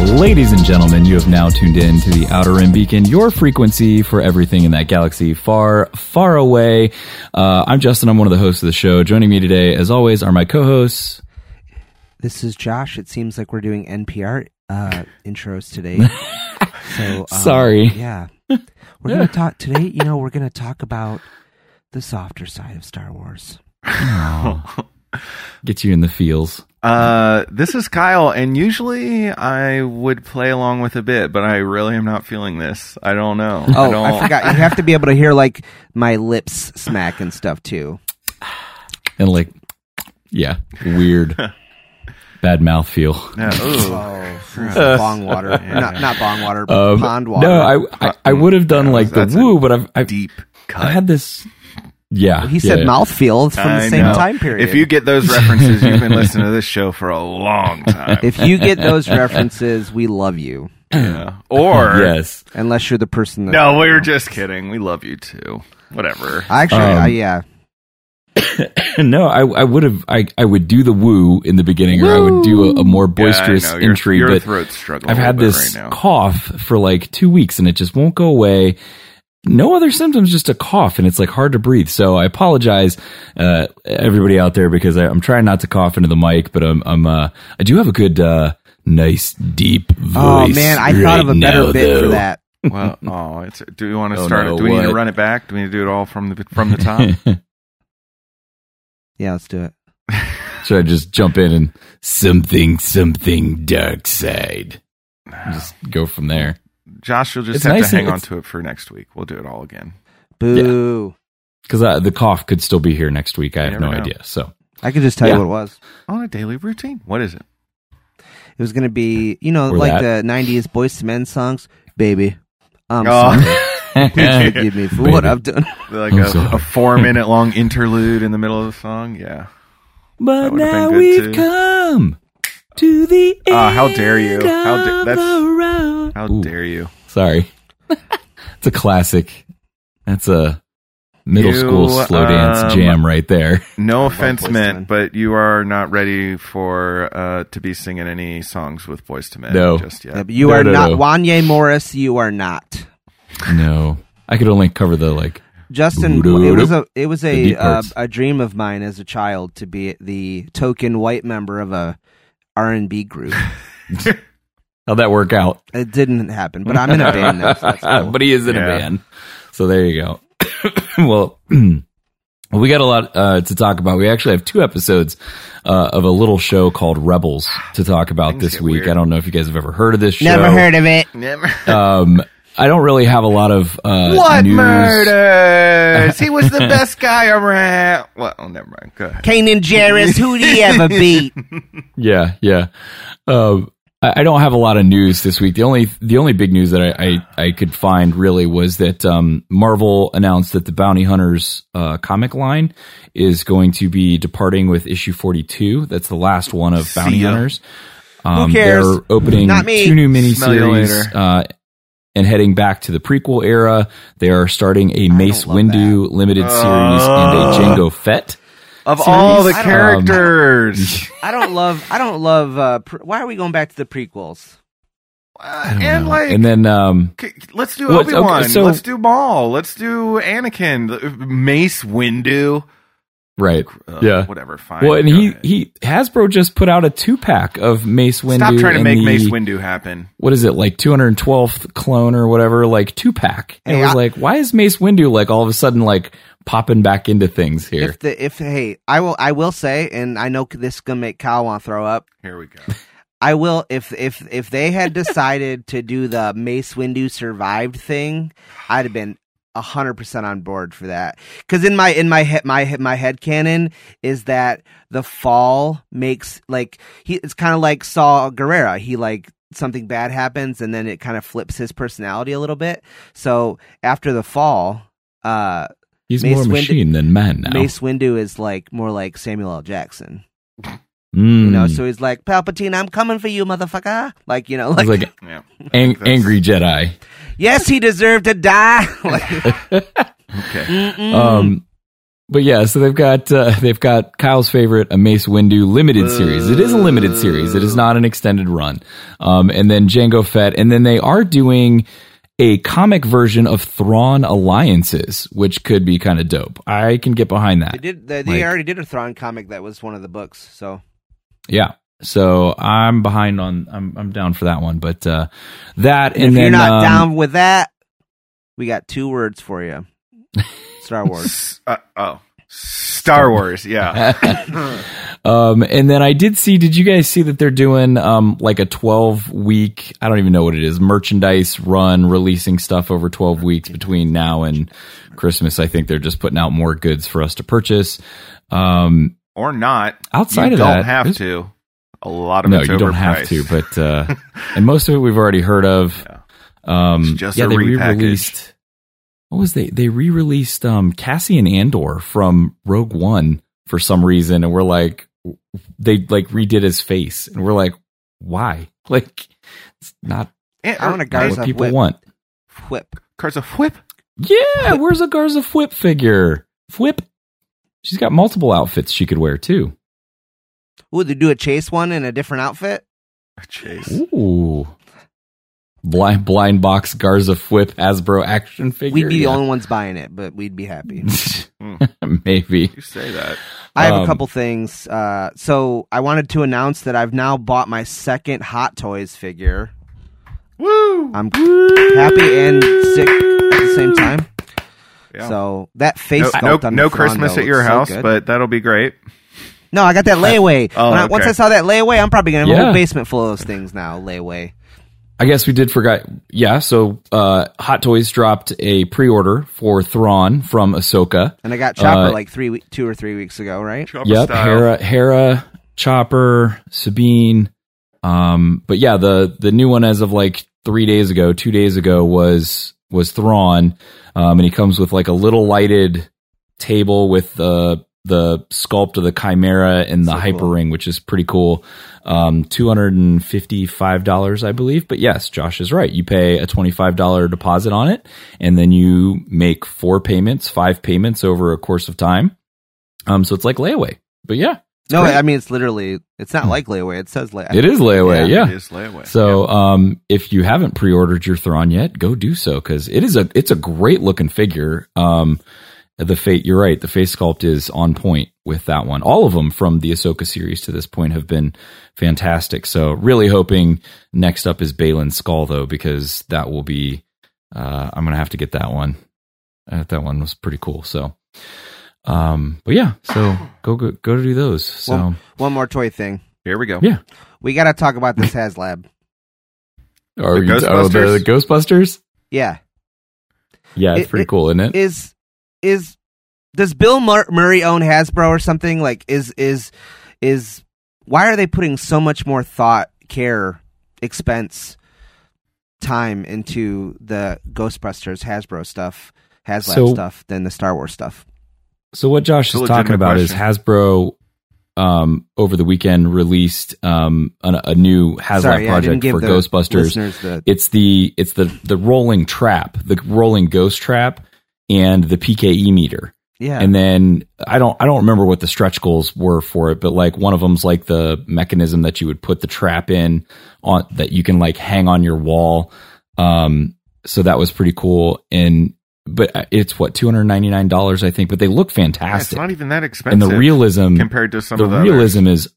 Ladies and gentlemen, you have now tuned in to the Outer Rim Beacon, your frequency for everything in that galaxy far, far away. Uh, I'm Justin. I'm one of the hosts of the show. Joining me today, as always, are my co-hosts. This is Josh. It seems like we're doing NPR uh, intros today. so um, Sorry. Yeah, we're gonna talk today. You know, we're gonna talk about the softer side of Star Wars. Gets you in the feels. Uh, this is Kyle, and usually I would play along with a bit, but I really am not feeling this. I don't know. I Oh, don't. I, forgot. You have to be able to hear like my lips smack and stuff too. And like, yeah, weird, bad mouth feel. Yeah, ooh. Oh, bong water, not not bong water, but Um, pond water. No, I, I, I would have done Yeah, like the woo, but I've, I've Deep cut. I had this. Yeah, he said yeah. mouthfeel. It's from the I same know. time period. If you get those references, you've been listening to this show for a long time. if you get those references, we love you. Yeah. Or Yes, Unless you're the person that no, we were just kidding. We love you too. Whatever. Actually, Um, uh, yeah. no, I, I would have. I, I would do the woo in the beginning, or I would do a, a more boisterous yeah, I. Your, entry. Your but throat's struggling. I've had this right cough for like two weeks, and it just won't go away. No other symptoms, just a cough, and it's like hard to breathe. So I apologize, uh, everybody out there, because I, I'm trying not to cough into the mic, but I'm, I'm, uh, I do have a good, uh, nice deep voice. Oh man, I thought of a better now, bit for that. Well, oh, it's. Do we want to Oh, start no, it? Do we need to run it back? Do we need to do it all from the from the top? Yeah, let's do it. Should I just jump in and something, something dark side? Just go from there. Josh, you'll just It's have nice to hang on to it for next week. We'll do it all again. Boo. Because uh, the cough could still be here next week. I You have no know. idea. So I could just tell Yeah. you what it was. On a daily routine. What is it? It was going to be, you know, Or like that. the 90s Boys to Men songs. Baby, I'm Oh. sorry. Please forgive me for what I've done. Like a, a four minute long interlude in the middle of the song? Yeah. But now we've too. come to the end. Ah, how dare you. How da- that's- How Ooh, dare you? Sorry. it's a classic. That's a middle You, school slow dance um, jam right there. No offense Boyz II Men, but you are not ready for uh, to be singing any songs with Boyz II Men No. just yet. You No, are no, not no. Wanya Morris. You are not No. I could only cover the like Justin. It was a it was The a deep uh, parts. a dream of mine as a child to be the token white member of a R and B group. how'd that work out. It didn't happen, but I'm in a band now. So cool. but he is in Yeah. a band. So there you go. well, well, we got a lot uh, to talk about. We actually have two episodes uh, of a little show called Rebels to talk about Things this week. weird. I don't know if you guys have ever heard of this show. Never heard of it. Never. Um, I don't really have a lot of uh, what news. murders? he was the best guy around. Well, oh, never mind. Go ahead. Kanan Jarrus, who do you ever beat? Yeah, yeah. Um, I, I don't have a lot of news this week. The only the only big news that I I, I could find really was that um, Marvel announced that the Bounty Hunters uh, comic line is going to be departing with issue forty two. That's the last one of Bounty ya. Hunters. Um, cares? They're opening Not me. two new Smell you miniseries. later. Uh, and heading back to the prequel era, they are starting a Mace love Windu limited series and a Jango Fett. Of all the I don't- characters, I don't love. I don't love. Uh, pre- why are we going back to the prequels? Uh, and like, and then um, k- let's do What- Obi Wan. okay, so- let's do Maul. Let's do Anakin. Mace Windu. Right, Uh, yeah. whatever. Fine. Well, and he ahead. he Hasbro just put out a two pack of Mace Windu. stop trying to make the- Mace Windu happen. What is it like 212th clone or whatever? Like two pack. And Hey, it was I- like, why is Mace Windu like all of a sudden like popping back into things here? If the if hey, I will I will say, and I know this is gonna make Kyle want to throw up. Here we go. I will if if if they had decided to do the Mace Windu survived thing, I'd have been hundred percent on board for that. Because in my in my head my my head canon is that the fall makes like he it's kind of like Saw Gerrera. He like something bad happens and then it kind of flips his personality a little bit. So after the fall, uh He's Mace more Windu- machine than man now. Mace Windu is like more like Samuel L. Jackson. Mm. You know, so he's like, Palpatine, I'm coming for you, motherfucker. Like, you know, like, like Yeah. ang- angry Jedi. Yes, he deserved to die. Okay. Um, but yeah, so they've got uh, they've got Kyle's favorite, a Mace Windu limited series. It is a limited series. It is not an extended run. Um, and then Jango Fett, and then they are doing a comic version of Thrawn Alliances, which could be kind of dope. I can get behind they that. did. They, they like- already did a Thrawn comic that was one of the books. So Yeah. So I'm behind on. I'm I'm down for that one. But uh, that and, if then you're not um, down with that, we got two words for you: Star Wars. Uh, oh, Star Wars. Yeah. um, and then I did see. Did you guys see that they're doing um like a twelve week? I don't even know what it is. Merchandise run, releasing stuff over twelve weeks between now and Christmas. I think they're just putting out more goods for us to purchase. Um, or not. outside you of don't that, have to. A lot of no, you don't have to. But uh, and most of it we've already heard of. Yeah. Um, It's just yeah, they repackage. re-released. What was they? They re-released um, Cassian Andor from Rogue One for some reason, and we're like, they like redid his face, and we're like, why? Like, it's not I want a Garsa what people whip. want. Whip. Garsa Fwip. Yeah, where's a Garsa Fwip figure? Whip. She's got multiple outfits she could wear too. Ooh, they do a chase one in a different outfit. A chase. Ooh. Blind blind box Garsa Fwip Hasbro action figure. We'd be the only ones buying it, but we'd be happy. Maybe. You say that. I have Um, a couple things. Uh, so I wanted to announce that I've now bought my second Hot Toys figure. Woo! I'm happy and sick at the same time. Yeah. So that face no, sculpt no, on no the front, Christmas though, at your looks so house, but that'll be great. No, I got that layaway. Oh, When I- Once. I saw that layaway, I'm probably gonna have a whole basement full of those things now. Layaway. I guess we did forget. Yeah, so uh, Hot Toys dropped a pre-order for Thrawn from Ahsoka. And I got Chopper Uh, like three, we- two or three weeks ago, right? Chopper Yep, style. Hera, Hera, Chopper, Sabine. Um, but yeah, the the new one as of like three days ago, two days ago was was Thrawn, um, and he comes with like a little lighted table with the the sculpt of the Chimera and the So Hyper cool. Ring, which is pretty cool. Um, two hundred and fifty five dollars, I believe. But yes, Josh is right. You pay a twenty five dollar deposit on it, and then you make four payments, five payments over a course of time. Um, so it's like layaway. But yeah, No, great. I mean it's literally it's not like layaway. It says layaway. it is layaway. Yeah. It is layaway. So, um, if you haven't pre-ordered your Thrawn yet, go do so because it is a it's a great looking figure. Um, the fate, you're right. The face sculpt is on point with that one. All of them from the Ahsoka series to this point have been fantastic. So, really hoping next up is Baylan Skoll though, because that will be. Uh, I'm gonna have to get that one. Uh, that one was pretty cool. So, um, but yeah, so go go go to do those. So. One, one more toy thing. Here we go. Yeah. We got to talk about this HasLab. Are The you, oh, the, Ghostbusters? the Ghostbusters? Yeah. Yeah, it's It- pretty it- cool, isn't it? is is does Bill Mur- Murray own Hasbro or something? Like is is is why are they putting so much more thought, care, expense, time into the Ghostbusters Hasbro stuff, HasLab So- stuff than the Star Wars stuff? So what Josh is talking legitimate about is. Hasbro um, over the weekend released um, a, a new HasLab Sorry, project give for Ghostbusters. the It's the it's the the rolling trap, the rolling ghost trap, and the PKE meter. yeah. And then I don't I don't remember what the stretch goals were for it, but like one of them's like the mechanism that you would put the trap in on that you can like hang on your wall. Um, so that was pretty cool. And but it's what two hundred ninety nine dollars I think, but they look Yeah, it's fantastic. not even that expensive. and the realism compared to some the of the others. realism is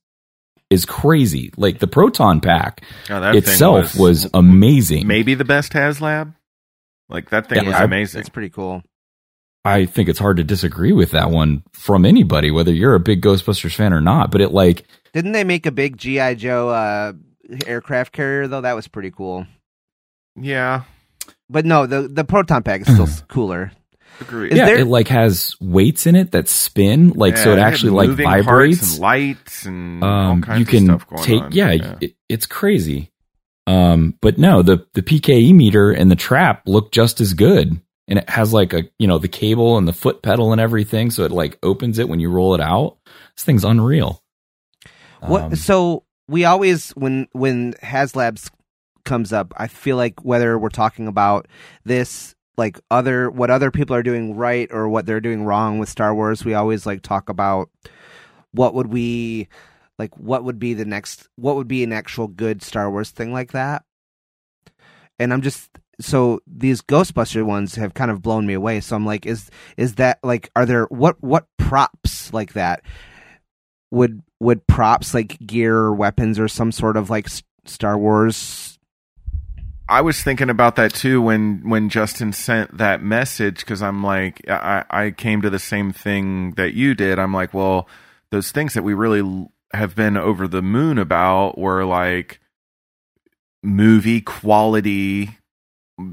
is crazy. Like the proton pack Oh, that thing itself was, amazing. maybe the best HasLab. Like that thing Yeah, was I- amazing. it's pretty cool. I think it's hard to disagree with that one from anybody, whether you're a big Ghostbusters fan or not. But it like Didn't they make a big GI Joe uh, aircraft carrier though? That was pretty cool. Yeah, But no, the the proton pack is still cooler. agree. Is yeah, there- it like has weights in it that spin, like so Yeah, it actually like vibrates. and lights and all Um, kinds you can of stuff going take, on. yeah, It, it's crazy. Um, but no, the the PKE meter and the trap look just as good. And it has like a you know the cable and the foot pedal and everything, so it like opens it when you roll it out. This thing's unreal. What? Um, so we always when when HasLabs comes up, I feel like whether we're talking about this like other what other people are doing right or what they're doing wrong with Star Wars, we always like talk about what would we like what would be the next what would be an actual good Star Wars thing like that. And I'm just so these Ghostbuster ones have kind of blown me away. So I'm like, is is that like are there what what props like that would would props like gear or weapons or some sort of like Star Wars I was thinking about that too when when Justin sent that message because I'm like I I came to the same thing that you did. I'm like, well, those things that we really have been over the moon about were like movie quality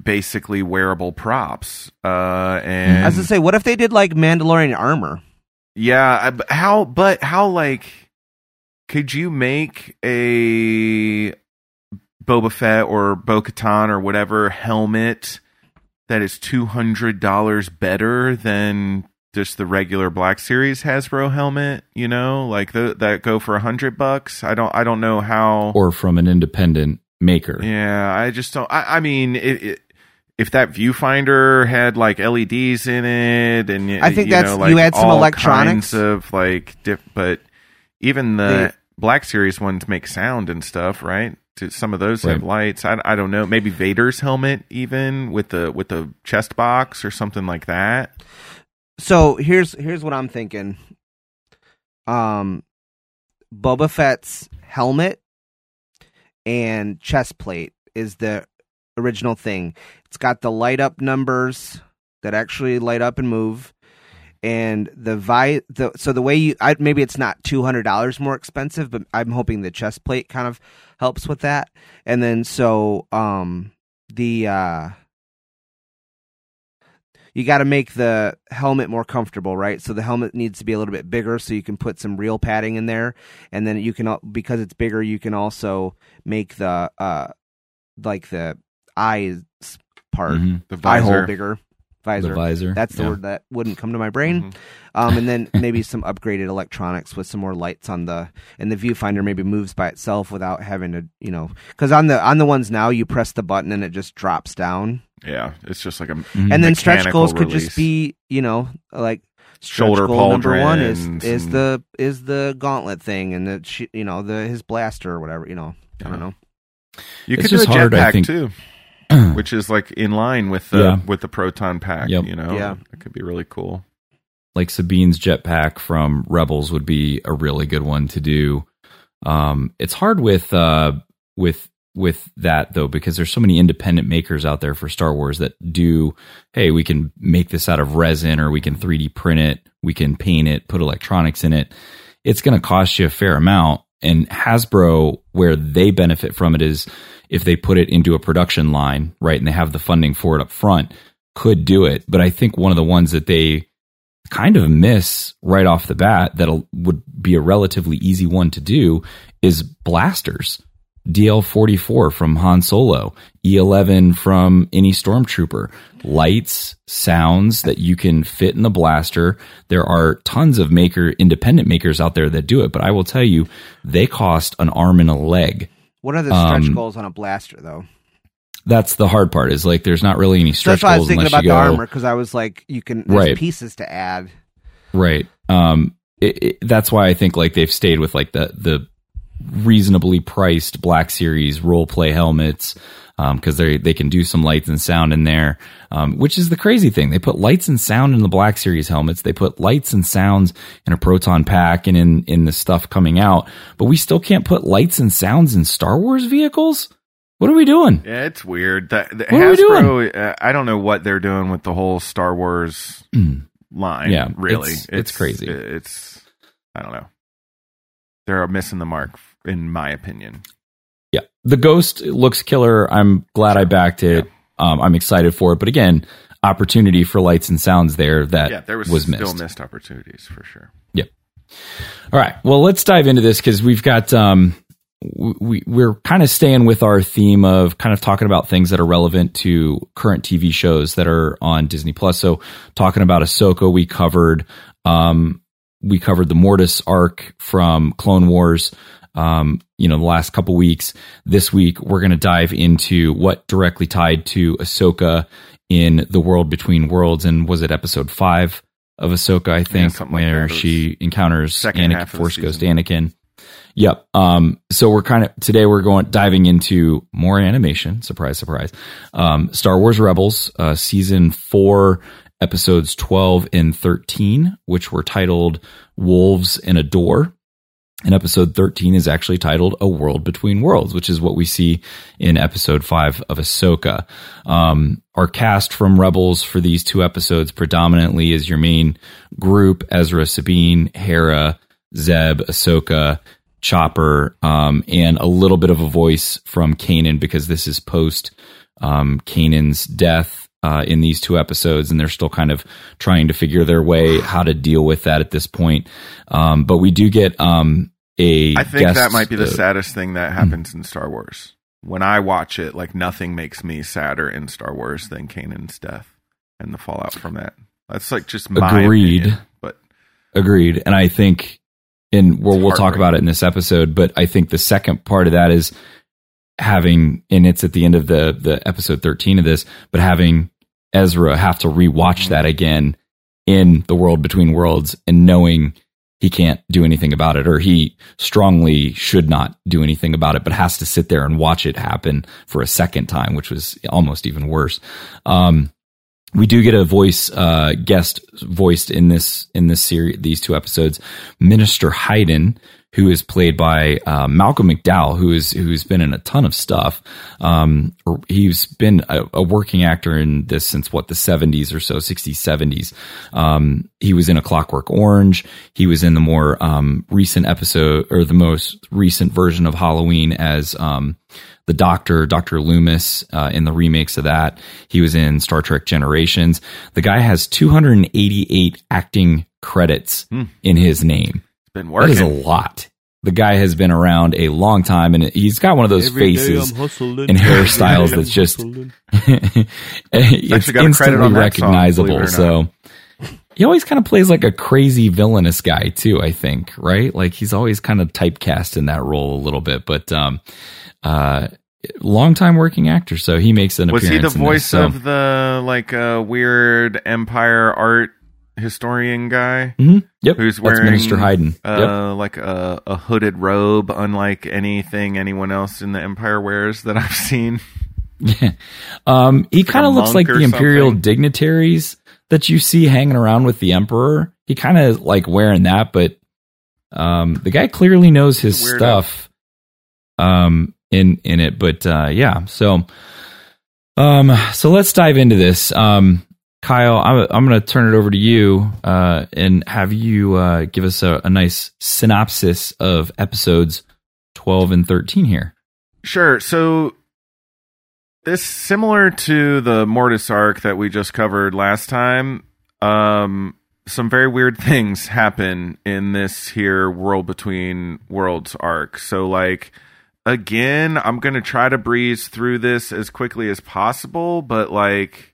basically wearable props uh and I was gonna say, what if they did like Mandalorian armor? Yeah, how? But how? Like, could you make a Boba Fett or Bo Katan or whatever helmet that is two hundred dollars better than just the regular Black Series Hasbro helmet? You know, like the, that go for a hundred bucks. I don't. I don't know how. or from an independent maker. Yeah, I just don't. I, I mean, it, it, if that viewfinder had like LEDs in it, and I think you that's- know, you like add some all electronics. kinds of like, diff, but even the They- Black Series ones make sound and stuff, right? Some of those have lights. I, I don't know. Maybe Vader's helmet, even with the with the chest box or something like that. So here's here's what I'm thinking. Um, Boba Fett's helmet and chest plate is the original thing. It's got the light up numbers that actually light up and move, and the vi the so the way you I, maybe it's not two hundred dollars more expensive, but I'm hoping the chest plate kind of helps with that. And then so um the uh you got to make the helmet more comfortable, right? So the helmet needs to be a little bit bigger, so you can put some real padding in there, and then you can because it's bigger, you can also make the uh like the eyes part Mhm. The eye hole visor. bigger The visor. visor. That's the Yeah. word that wouldn't come to my brain. Mhm. Um, and then maybe some upgraded electronics with some more lights on the and the viewfinder maybe moves by itself without having to you know because on the on the ones now you press the button and it just drops down Yeah, it's just like a and then stretch Mechanical goals could just be you know like Shoulder goal number one is is and- the is the gauntlet thing and the you know the his blaster or whatever you know I don't know You It's could do a just hard, I jetpack too, which is like in line with the Yeah. with the proton pack. Yep. You know, Yeah. it could be really cool. like Sabine's jetpack from Rebels would be a really good one to do. Um, it's hard with uh, with with that though because there's so many independent makers out there for Star Wars that do. Hey, we can make this out of resin, or we can 3D print it, we can paint it, put electronics in it. It's going to cost you a fair amount. And Hasbro, where they benefit from it is if they put it into a production line, right, and they have the funding for it up front, could do it. But I think one of the ones that they kind of miss right off the bat that would be a relatively easy one to do is blasters. DL44 from Han Solo, E11 from any stormtrooper, lights, sounds that you can fit in the blaster. There are tons of maker independent makers out there that do it, but I will tell you they cost an arm and a leg. what are the stretch Um, goals on a blaster though That's the hard part is like there's not really any stretch that's why I was goals thinking about you the go armor because I was like you can there's Right. pieces to add Right. Um, it, it, that's why I think like they've stayed with like the the reasonably priced Black Series role play helmets because they they can do some lights and sound in there, um, which is the crazy thing. They put lights and sound in the Black Series helmets. They put lights and sounds in a proton pack and in in the stuff coming out, but we still can't put lights and sounds in Star Wars vehicles. What are we doing? Yeah, it's weird. That the What are we Hasbro, uh, I don't know what they're doing with the whole Star Wars line. Yeah, really, it's- it's crazy. It's I don't know. They're missing the mark, in my opinion. Yeah, the Ghost looks killer. I'm glad I backed it. Um, I'm excited for it, but again, opportunity for lights and sounds there that yeah, there was, was still missed. missed opportunities for sure. Yep. All right. Well, let's dive into this because we've got um, we we're kind of staying with our theme of kind of talking about things that are relevant to current TV shows that are on Disney Plus. So talking about Ahsoka, we covered um, we covered the Mortis arc from Clone Wars. Um, you know, the last couple weeks. This week, we're going to dive into what directly tied to Ahsoka in the world between worlds. And was it episode five of Ahsoka? I think like where was she encounters second Anakin, half Force Ghost. Anakin. Yep. Um, so we're kind of today we're going diving into more animation. Surprise, surprise. Um, Star Wars Rebels, uh, season four, episodes twelve and thirteen, which were titled "Wolves and a Door." And episode 13 is actually titled A World Between Worlds, which is what we see in episode 5 of Ahsoka. Um, our cast from Rebels for these two episodes predominantly is your main group Ezra, Sabine, Hera, Zeb, Ahsoka, Chopper, um, and a little bit of a voice from Kanan because this is post um, Kanan's death uh, in these two episodes, and they're still kind of trying to figure their way how to deal with that at this point. Um, but we do get um, a. I think that might be the uh, saddest thing that happens in Star Wars. When I watch it, like nothing makes me sadder in Star Wars than Kanan's death and the fallout from that. That's like just my Agreed. opinion, but Agreed. And I think, and we'll, we'll talk about it in this episode, but I think the second part of that is having, and it's at the end of the, the episode 13 of this, but having Ezra have to rewatch that again in the world between worlds and knowing he can't do anything about it or he strongly should not do anything about it, but has to sit there and watch it happen for a second time, which was almost even worse. Um, we do get a voice uh, guest voiced in this in this series these two episodes minister hayden who is played by uh, malcolm mcdowell who is who's been in a ton of stuff um, he's been a, a working actor in this since what the 70s or so 60s 70s um, he was in a clockwork orange he was in the more um, recent episode or the most recent version of halloween as um, the Doctor, Doctor Loomis, uh, in the remakes of that. He was in Star Trek Generations. The guy has 288 acting credits in his name. It's been That is a lot. The guy has been around a long time, and he's got one of those faces and hairstyles that's just it's Actually got a credit instantly on that song, recognizable. believe it or so he always kind of plays like a crazy villainous guy too. I think, right? Like he's always kind of typecast in that role a little bit, but um, uh, longtime working actor, so he makes an appearance. Was he the in this, voice so- of the like uh, weird Empire art historian guy Mhm. Yep, who's that's wearing Minister Hayden. Uh, yep. like a, a hooded robe, unlike anything anyone else in the Empire wears that I've seen. Yeah. Um, he kind of looks like the imperial something. dignitaries that you see hanging around with the emperor. He kind of like wearing that, but um, the guy clearly knows his stuff um, in in it. But uh, yeah, so um, so let's dive into this. Um, Kyle, I'm, I'm going to turn it over to you uh, and have you uh, give us a, a nice synopsis of episodes 12 and 13 here. Sure. So this similar to the Mortis arc that we just covered last time. Um, some very weird things happen in this here world between worlds arc. So like again, I'm going to try to breeze through this as quickly as possible, but like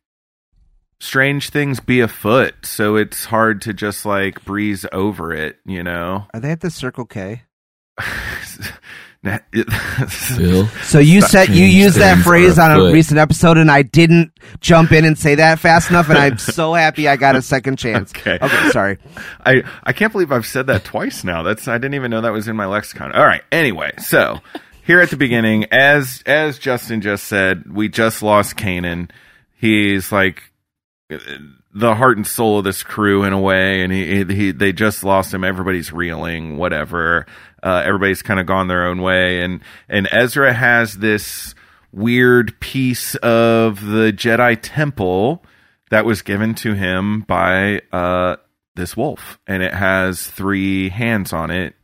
strange things be afoot, so it's hard to just like breeze over it, you know. Are they at the Circle K? Bill? So you said you used that phrase on a afoot. recent episode, and I didn't jump in and say that fast enough, and I'm so happy I got a second chance. Okay. Okay, sorry. I I can't believe I've said that twice now. That's I didn't even know that was in my lexicon. All right. Anyway, so here at the beginning, as as Justin just said, we just lost Kanan. He's like the heart and soul of this crew in a way, and he, he, he they just lost him. Everybody's reeling, whatever. Uh, everybody's kind of gone their own way, and and Ezra has this weird piece of the Jedi Temple that was given to him by uh, this wolf, and it has three hands on it,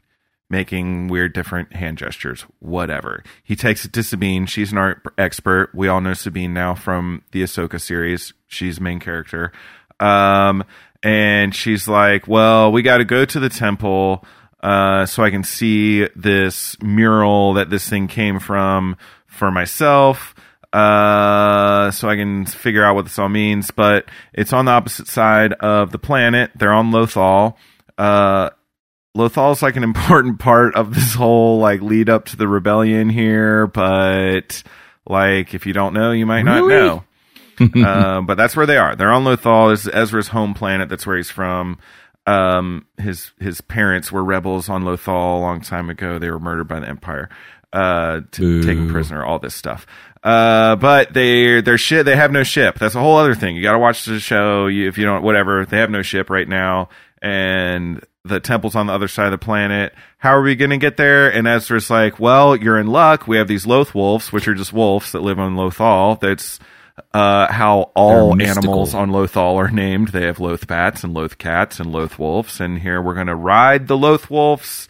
making weird different hand gestures. Whatever. He takes it to Sabine. She's an art expert. We all know Sabine now from the Ahsoka series. She's main character. Um, and she's like, "Well, we got to go to the temple." uh, so I can see this mural that this thing came from for myself. Uh, so I can figure out what this all means. But it's on the opposite side of the planet. They're on Lothal. Uh, Lothal's like an important part of this whole like lead up to the rebellion here, but like if you don't know, you might Really? not know. uh, but that's where they are. They're on Lothal. This is Ezra's home planet. That's where he's from. Um, his his parents were rebels on Lothal a long time ago. They were murdered by the Empire, uh, to taken prisoner. All this stuff. Uh, but they their shit. They have no ship. That's a whole other thing. You got to watch the show. You, if you don't, whatever. They have no ship right now, and the temple's on the other side of the planet. How are we going to get there? And Ezra's like, well, you're in luck. We have these Loth wolves, which are just wolves that live on Lothal. That's uh, how all animals on Lothal are named. They have Loth bats and Loth cats and Loth wolves. And here we're going to ride the Loth wolves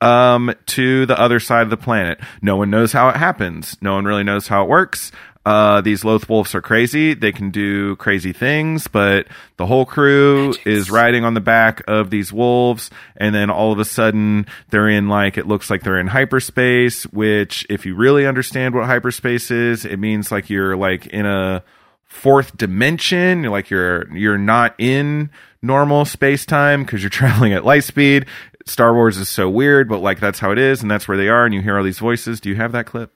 um, to the other side of the planet. No one knows how it happens. No one really knows how it works. Uh, these Loth wolves are crazy. They can do crazy things, but the whole crew is riding on the back of these wolves, and then all of a sudden they're in like it looks like they're in hyperspace. Which, if you really understand what hyperspace is, it means like you're like in a fourth dimension You're like you're you're not in normal space time because you're traveling at light speed star wars is so weird but like that's how it is and that's where they are and you hear all these voices do you have that clip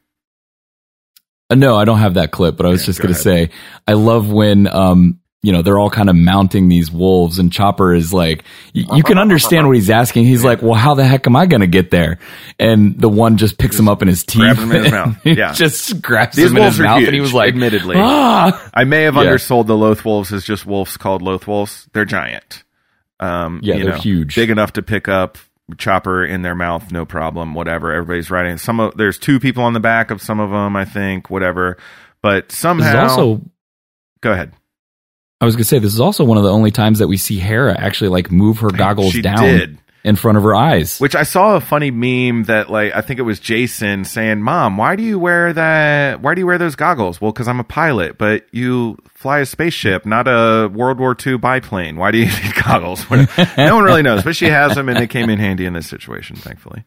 Uh, no, I don't have that clip, but I was Yeah, just go going to say, I love when, um, you know, they're all kind of mounting these wolves and Chopper is like, y- you can understand what he's asking. He's like, well, how the heck am I going to get there? And the one just picks him up in his teeth. him in his mouth. Yeah. just grabs These him in his mouth huge, and he was like, admittedly. ah! i may have Yeah. undersold the loth wolves as just wolves called loth wolves they're giant um Yeah, you they're know, huge. big enough to pick up chopper in their mouth no problem whatever everybody's riding some of there's two people on the back of some of them i think whatever but somehow also, go ahead. I was going to say, this is also one of the only times that we see Hera actually like move her goggles She down. did. In front of her eyes. Which I saw a funny meme that like I think it was Jacen saying, "Mom, why do you wear that? Why do you wear those goggles?" Well, because I'm a pilot, but you fly a spaceship, not a World War II biplane. Why do you need goggles? No one really knows, but she has them, and they came in handy in this situation, thankfully.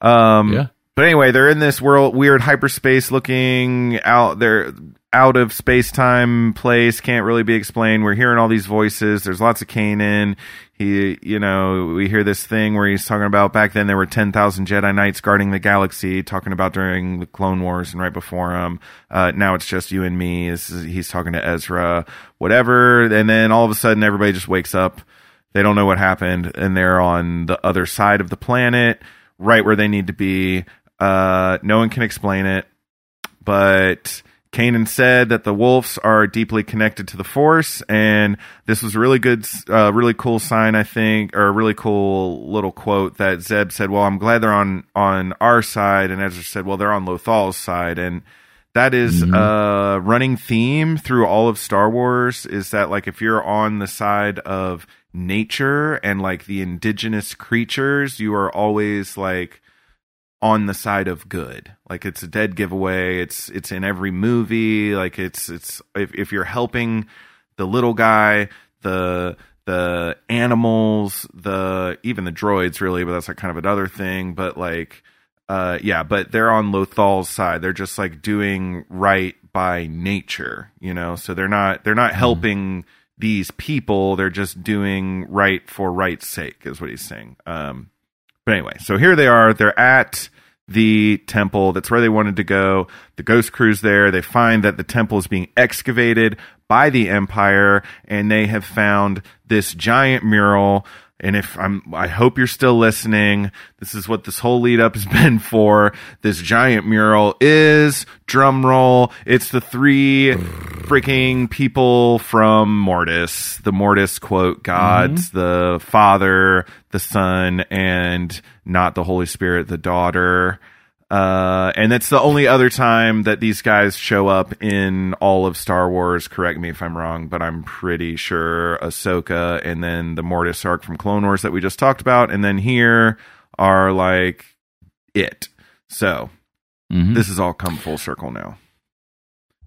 Um, Yeah. But anyway, they're in this world, weird hyperspace looking out. They're out of space time place. Can't really be explained. We're hearing all these voices. There's lots of Kanan. He, you know, we hear this thing where he's talking about back then there were 10,000 Jedi Knights guarding the galaxy, talking about during the Clone Wars and right before him. Uh, now it's just you and me. Is, he's talking to Ezra, whatever. And then all of a sudden everybody just wakes up. They don't know what happened and they're on the other side of the planet, right where they need to be. Uh, no one can explain it, but Kanan said that the wolves are deeply connected to the Force, and this was a really good, uh, really cool sign, I think, or a really cool little quote that Zeb said. Well, I'm glad they're on on our side, and Ezra said, well, they're on Lothal's side, and that is a running theme through all of Star Wars. Is that like if you're on the side of nature and like the indigenous creatures, you are always like on the side of good. Like it's a dead giveaway. It's it's in every movie. Like it's it's if if you're helping the little guy, the the animals, the even the droids really, but that's like kind of another thing. But like uh yeah, but they're on Lothal's side. They're just like doing right by nature, you know. So they're not they're not helping these people. They're just doing right for right's sake, is what he's saying. Um but anyway, so here they are. They're at the temple. That's where they wanted to go. The ghost crew's there. They find that the temple is being excavated by the Empire, and they have found this giant mural. And if I'm, I hope you're still listening. This is what this whole lead up has been for. This giant mural is drum roll. It's the three freaking people from Mortis. The Mortis quote gods, the Father, the Son, and not the Holy Spirit, the daughter. Uh, and that's the only other time that these guys show up in all of Star Wars. Correct me if I'm wrong, but I'm pretty sure Ahsoka and then the Mortis arc from Clone Wars that we just talked about, and then here are like it. So Mhm. this has all come full circle now.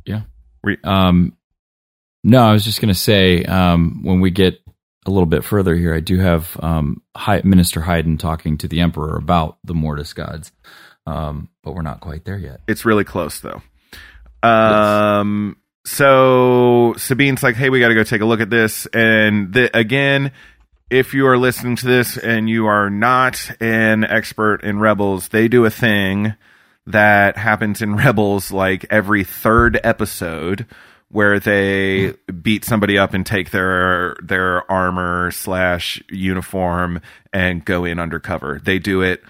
Yeah. Re- Um, no, I was just gonna say um, when we get a little bit further here, I do have um, Hy- Minister Haydn talking to the Emperor about the Mortis gods, um, but we're not quite there yet. It's really close though. Um. So Sabine's like, "Hey, we got to go take a look at this." And the, again, if you are listening to this and you are not an expert in Rebels, they do a thing that happens in Rebels like every third episode where they beat somebody up and take their their armor slash uniform and go in undercover. They do it.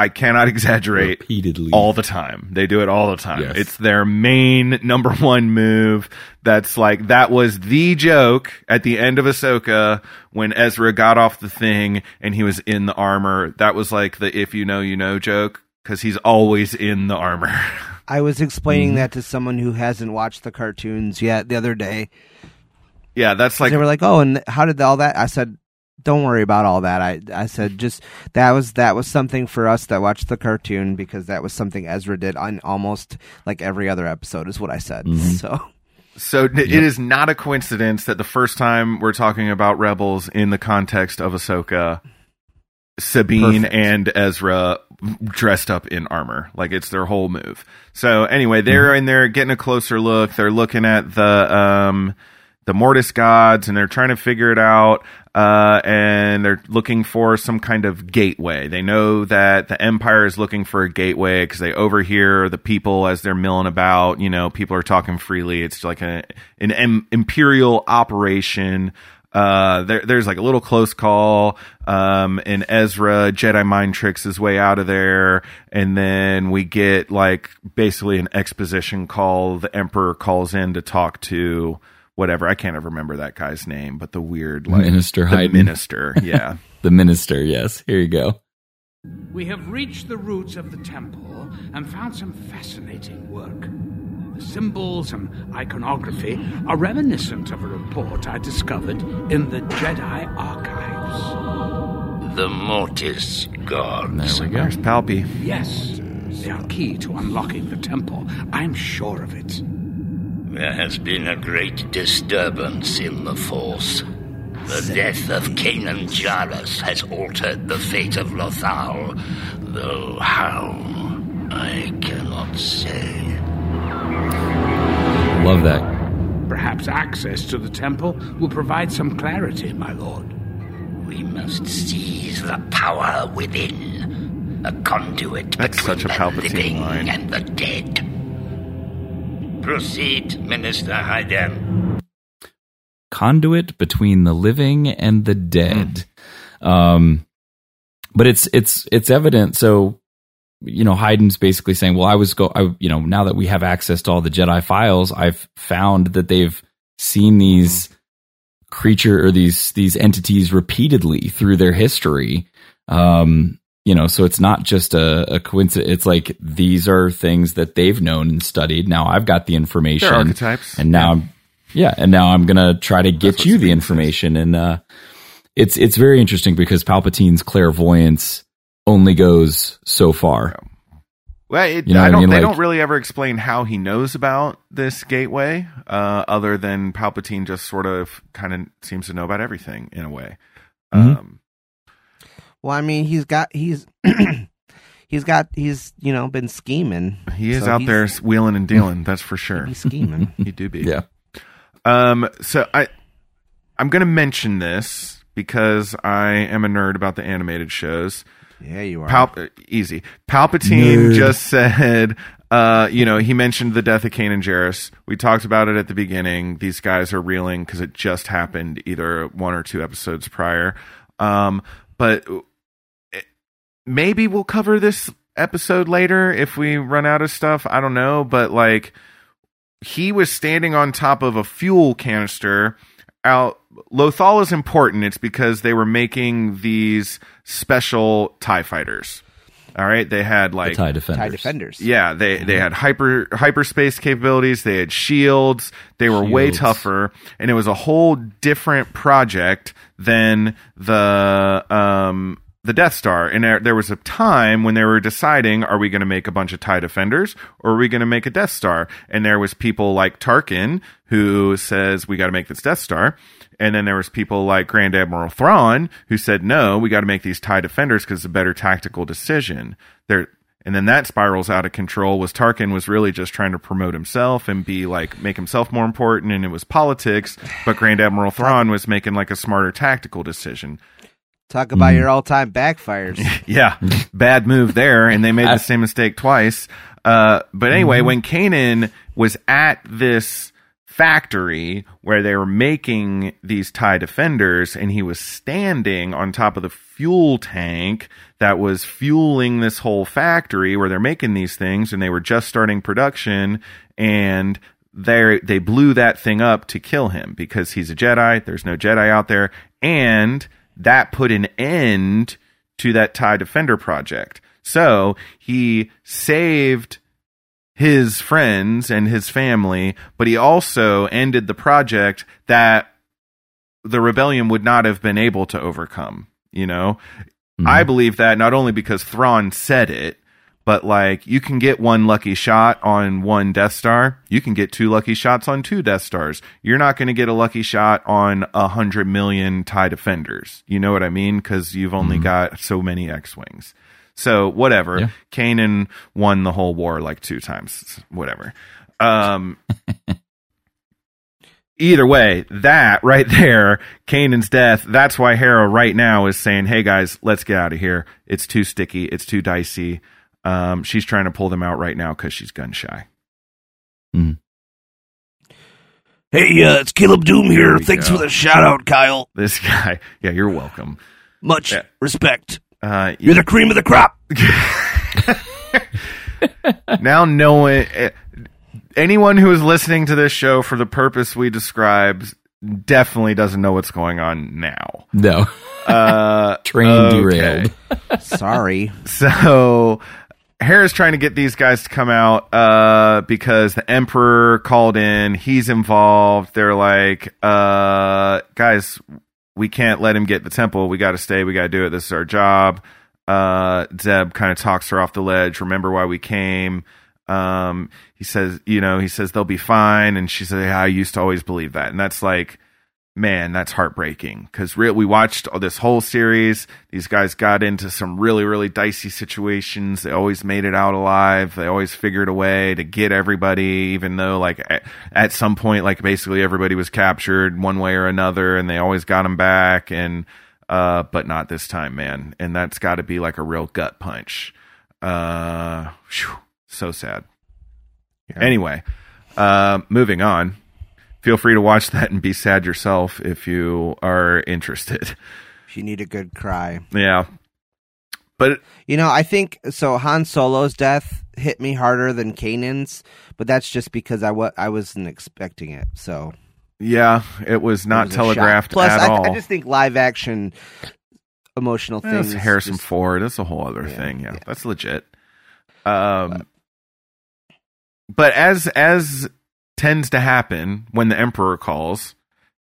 I cannot exaggerate Repeatedly. all the time. They do it all the time. Yes. It's their main number one move. That's like that was the joke at the end of Ahsoka when Ezra got off the thing and he was in the armor. That was like the if you know you know joke because he's always in the armor. I was explaining Mm-hmm. that to someone who hasn't watched the cartoons yet the other day. yeah, that's like they were like, "Oh, and how did all that?" I said, "Don't worry about all that." I I said just that was that was something for us that watched the cartoon because that was something Ezra did on almost like every other episode is what I said. Mm-hmm. So So n- it is not a coincidence that the first time we're talking about rebels in the context of Ahsoka, Sabine Perfect. and Ezra dressed up in armor. Like it's their whole move. So anyway, they're in there getting a closer look. They're looking at the um the Mortis gods and they're trying to figure it out. Uh, and they're looking for some kind of gateway. They know that the Empire is looking for a gateway because they overhear the people as they're milling about. You know, people are talking freely. It's like a, an imperial operation. Uh, there, there's like a little close call. Um, and Ezra Jedi mind tricks his way out of there. And then we get like basically an exposition call. The Emperor calls in to talk to whatever. I can't ever remember that guy's name, but the weird like Minister the Haydn. minister. Yeah. The minister, yes. Here you go. We have reached the roots of the temple and found some fascinating work. The symbols and iconography are reminiscent of a report I discovered in the Jedi archives. The Mortis gods. There we go. There's Palpy. Yes, they are key to unlocking the temple. I'm sure of it. There has been a great disturbance in the Force. The death of Kanan Jarrus has altered the fate of Lothal, though how, I cannot say. Love that. Perhaps access to the temple will provide some clarity, my lord. We must seize the power within, a conduit That's between such a the Palpatine living line. and the dead. Proceed, Minister Hayden. conduit between the living and the dead. Um, but it's it's it's evident. So you know, Haydn's basically saying, "Well, I was go, I, you know, now that we have access to all the Jedi files, I've found that they've seen these creature or these these entities repeatedly through their history." Um, you know, so it's not just a, a coincidence. It's like these are things that they've known and studied. Now I've got the information, They're archetypes. and now I'm yeah, and now I'm gonna try to get you the information, and uh, it's it's very interesting because Palpatine's clairvoyance only goes so far. Well, it, You know I don't. mean? They Like- don't really ever explain how he knows about this gateway, uh, other than Palpatine just sort of kind of seems to know about everything in a way. Mhm. Um, well, I mean, he's got he's he's got he's you know been scheming. he is So out there wheeling and dealing. that's for sure. He's scheming. He do be. Yeah, Um. So I, I'm going to mention this because I am a nerd about the animated shows. yeah, you are. Pal- uh, easy. Palpatine Nerd. just said, uh, you know, he mentioned the death of Kanan Jarrus. We talked about it at the beginning. These guys are reeling because it just happened either one or two episodes prior. Um, but it- maybe we'll cover this episode later if we run out of stuff. I don't know, but like he was standing on top of a fuel canister out Lothal is important. It's because they were making these special TIE fighters. All right. They had the like Tie Defenders. Tie defenders. yeah, they they had hyper hyperspace capabilities. They had shields. They were way tougher, and it was a whole different project than the um the Death Star. And there, there was a time when they were deciding, are we going to make a bunch of TIE Defenders or are we going to make a Death Star? And there was people like Tarkin who says, we got to make this Death Star. And then there was people like Grand Admiral Thrawn who said, no, we got to make these TIE Defenders because it's a better tactical decision. There, and then that spirals out of control was Tarkin was really just trying to promote himself and be like make himself more important and it was politics, but Grand Admiral Thrawn was making like a smarter tactical decision. Talk about your all-time backfires. Yeah, bad move there, and they made the same mistake twice. Uh, but anyway, when Kanan was at this factory where they were making these TIE defenders, and he was standing on top of the fuel tank that was fueling this whole factory where they're making these things, and they were just starting production, and they they blew that thing up to kill him because he's a Jedi. There's no Jedi out there, and that put an end to that TIE Defender project. So he saved his friends and his family, but he also ended the project that the rebellion would not have been able to overcome. You know, mm-hmm. I believe that not only because Thrawn said it, but like you can get one lucky shot on one Death Star, you can get two lucky shots on two Death Stars. You're not going to get a lucky shot on a hundred million TIE defenders. You know what I mean? Because you've only got so many X wings. So whatever. Yeah. Kanan won the whole war like two times. Whatever. Um, either way, that right there, Kanan's death, that's why Hera right now is saying, Hey guys, let's get out of here. It's too sticky. It's too dicey. Um, she's trying to pull them out right now because she's gun shy. Hey, uh, it's Caleb Dume here. we Thanks go. for the shout out, Kyle. This guy, yeah, you're welcome. Much Yeah. respect. Uh, You're the cream of the crop. now knowing eh, anyone who is listening to this show for the purpose we described definitely doesn't know what's going on now. No. Uh, Train okay. derailed. Sorry. So Hera's trying to get these guys to come out uh, because the Emperor called in. He's involved. They're like, uh, guys, we can't let him get the temple. We got to stay. We got to do it. This is our job. Uh, Zeb kind of talks her off the ledge. Remember why we came. Um, he says, you know, he says they'll be fine. And she says, yeah, I used to always believe that. And that's like, man, that's heartbreaking because re- we watched all this whole series. These guys got into some really, really dicey situations. They always made it out alive. They always figured a way to get everybody, even though, like, at, at some point, like, basically everybody was captured one way or another, and they always got them back. And, uh, but not this time, man. And that's got to be like a real gut punch. Uh, phew, so sad. Anyway, uh, moving on feel free to watch that and be sad yourself if you are interested. If you need a good cry. Yeah. But You know, I think so. Han Solo's death hit me harder than Kanan's, but that's just because I wa- I wasn't expecting it. So yeah, it was it not was telegraphed. Plus, at I, all. I just think live action emotional things. Harrison just- Ford. That's a whole other Yeah, thing. Yeah, yeah. that's legit. Um, but as as tends to happen when the Emperor calls,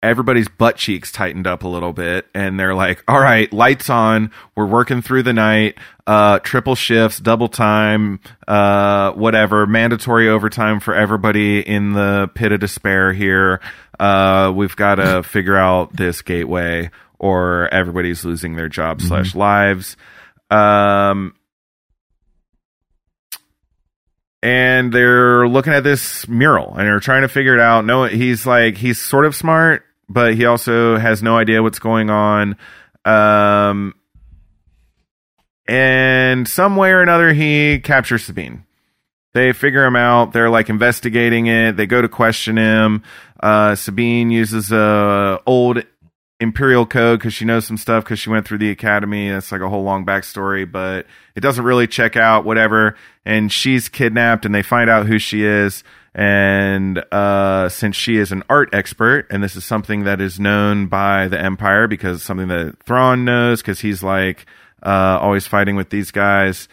everybody's butt cheeks tightened up a little bit, and they're like, "All right, lights on. We're working through the night. Uh, triple shifts, double time, uh, whatever, mandatory overtime for everybody in the pit of despair here. Uh, we've got to figure out this gateway, or everybody's losing their job slash lives." Um, and they're looking at this mural and they're trying to figure it out. No, he's like he's sort of smart, but he also has no idea what's going on. Um, and some way or another, he captures Sabine. They figure him out. They're like investigating it. They go to question him. Uh, Sabine uses a old imperial code because she knows some stuff because she went through the academy. That's like a whole long backstory, but it doesn't really check out. Whatever. And she's kidnapped, and they find out who she is. And uh, since she is an art expert, and this is something that is known by the Empire because it's something that Thrawn knows because he's like uh, always fighting with these guys,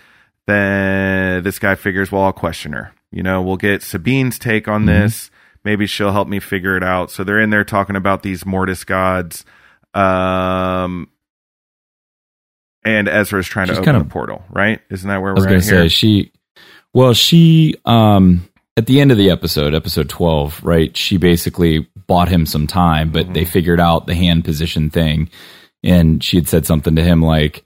then this guy figures, well, I'll question her. You know, we'll get Sabine's take on this. Maybe she'll help me figure it out. So they're in there talking about these Mortis gods. Um, and Ezra is trying She's to open kind of- the portal, right? Isn't that where I was we're going to say here? she. Well, she um at the end of the episode, episode twelve, right? She basically bought him some time, but Mm-hmm. they figured out the hand position thing, and she had said something to him like.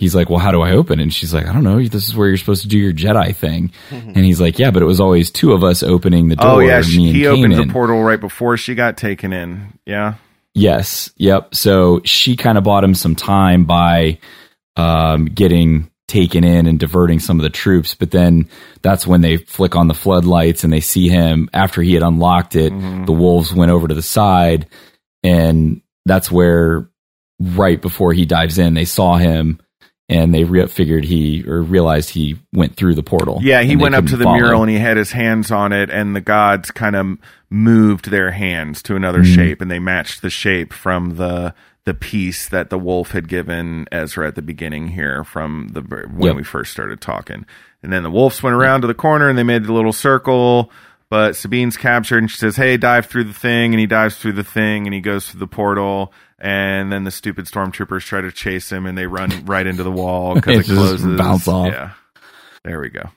He's like, well, how do I open? And she's like, I don't know. This is where you're supposed to do your Jedi thing. and he's like, yeah, but it was always two of us opening the door. oh yeah, she, he opened the portal right before she got taken in. Yeah. Yes. Yep. So she kind of bought him some time by um, getting taken in and diverting some of the troops. But then that's when they flick on the floodlights and they see him after he had unlocked it. The wolves went over to the side. And that's where, right before he dives in, they saw him and they re- figured he or realized he went through the portal. Yeah, he went up to the follow. mural and he had his hands on it, and the gods kind of moved their hands to another Mm-hmm. shape, and they matched the shape from the the piece that the wolf had given Ezra at the beginning here from the when Yep. we first started talking. And then the wolves went around to the corner and they made the little circle. But Sabine's captured and she says, Hey, dive through the thing. And he dives through the thing and he goes through the portal. And then the stupid stormtroopers try to chase him and they run right into the wall because It it just closes. bounce off. Yeah. There we go.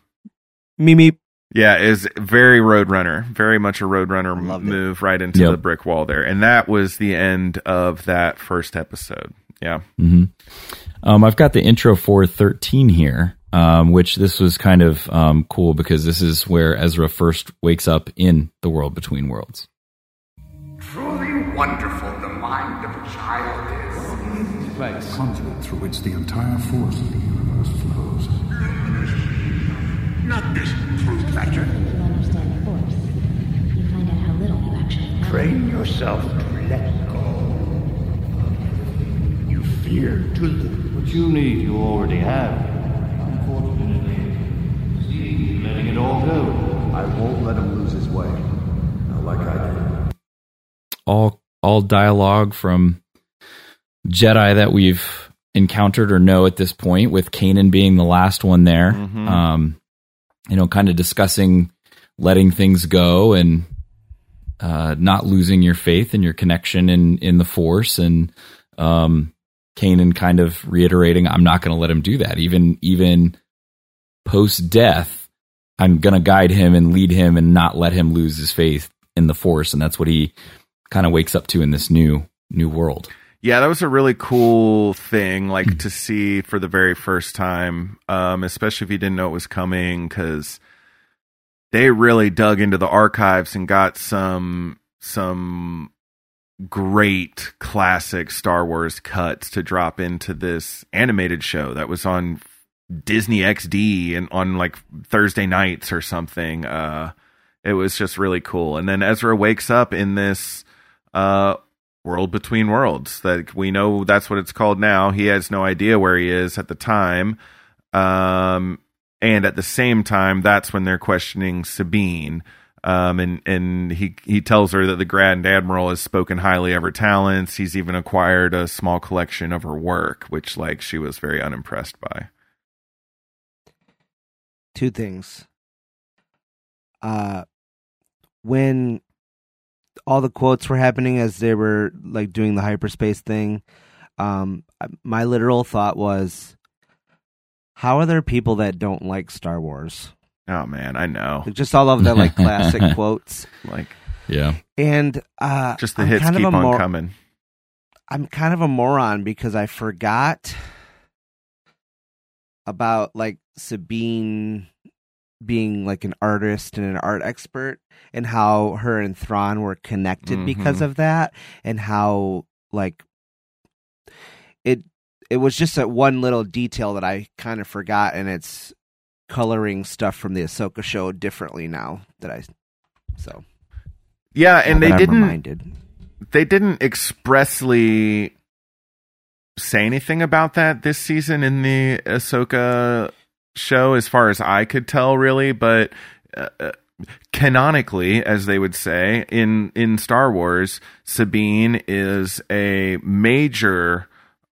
Me me. Yeah, is very Roadrunner, very much a Roadrunner m- Loved it. move right into Yep. the brick wall there, and that was the end of that first episode. Yeah, hmm Um, I've got the intro for 13 here, um, which this was kind of um, cool because this is where Ezra first wakes up in the world between worlds. Truly wonderful is. A conduit through which the entire force of the universe flows. Not this crude lecture. you understand Force, you find out how little you actually know. Train yourself to let go. You fear to lose. What you need, you already have. Unfortunately, eh? see, letting it all go. I won't let him lose his way. Not like I did. All all dialogue from Jedi that we've encountered or know at this point, with Kanan being the last one there. Mhm. Um, you know, kind of discussing letting things go and uh, not losing your faith and your connection in in the Force, and um, Kanan kind of reiterating, "I'm not going to let him do that, even even post death. I'm going to guide him and lead him, and not let him lose his faith in the Force." And that's what he kind of wakes up to in this new new world. Yeah, that was a really cool thing, like to see for the very first time, um, especially if you didn't know it was coming, because they really dug into the archives and got some some great classic Star Wars cuts to drop into this animated show that was on Disney XD and on like Thursday nights or something. Uh, it was just really cool. And then Ezra wakes up in this uh, world between worlds that we know that's what it's called now. He has no idea where he is at the time. Um, and at the same time, that's when they're questioning Sabine. Um, and, and he, he tells her that the Grand Admiral has spoken highly of her talents. He's even acquired a small collection of her work, which like she was very unimpressed by. two things. Uh, when all the quotes were happening as they were like doing the hyperspace thing, um, my literal thought was, how are there people that don't like Star Wars? Oh man, I know. Like, just all of the like classic quotes, Like Yeah. and uh, just the I'm hits kind of keep a on mor- coming. I'm kind of a moron because I forgot about like Sabine being like an artist and an art expert and how her and Thrawn were connected because Mhm. of that and how like it it was just that one little detail that I kind of forgot and it's coloring stuff from the Ahsoka show differently now that I so Yeah, and they I'm didn't reminded. they didn't expressly say anything about that this season in the Ahsoka show, as far as I could tell, really. But uh, uh, canonically, as they would say in in Star Wars, Sabine is a major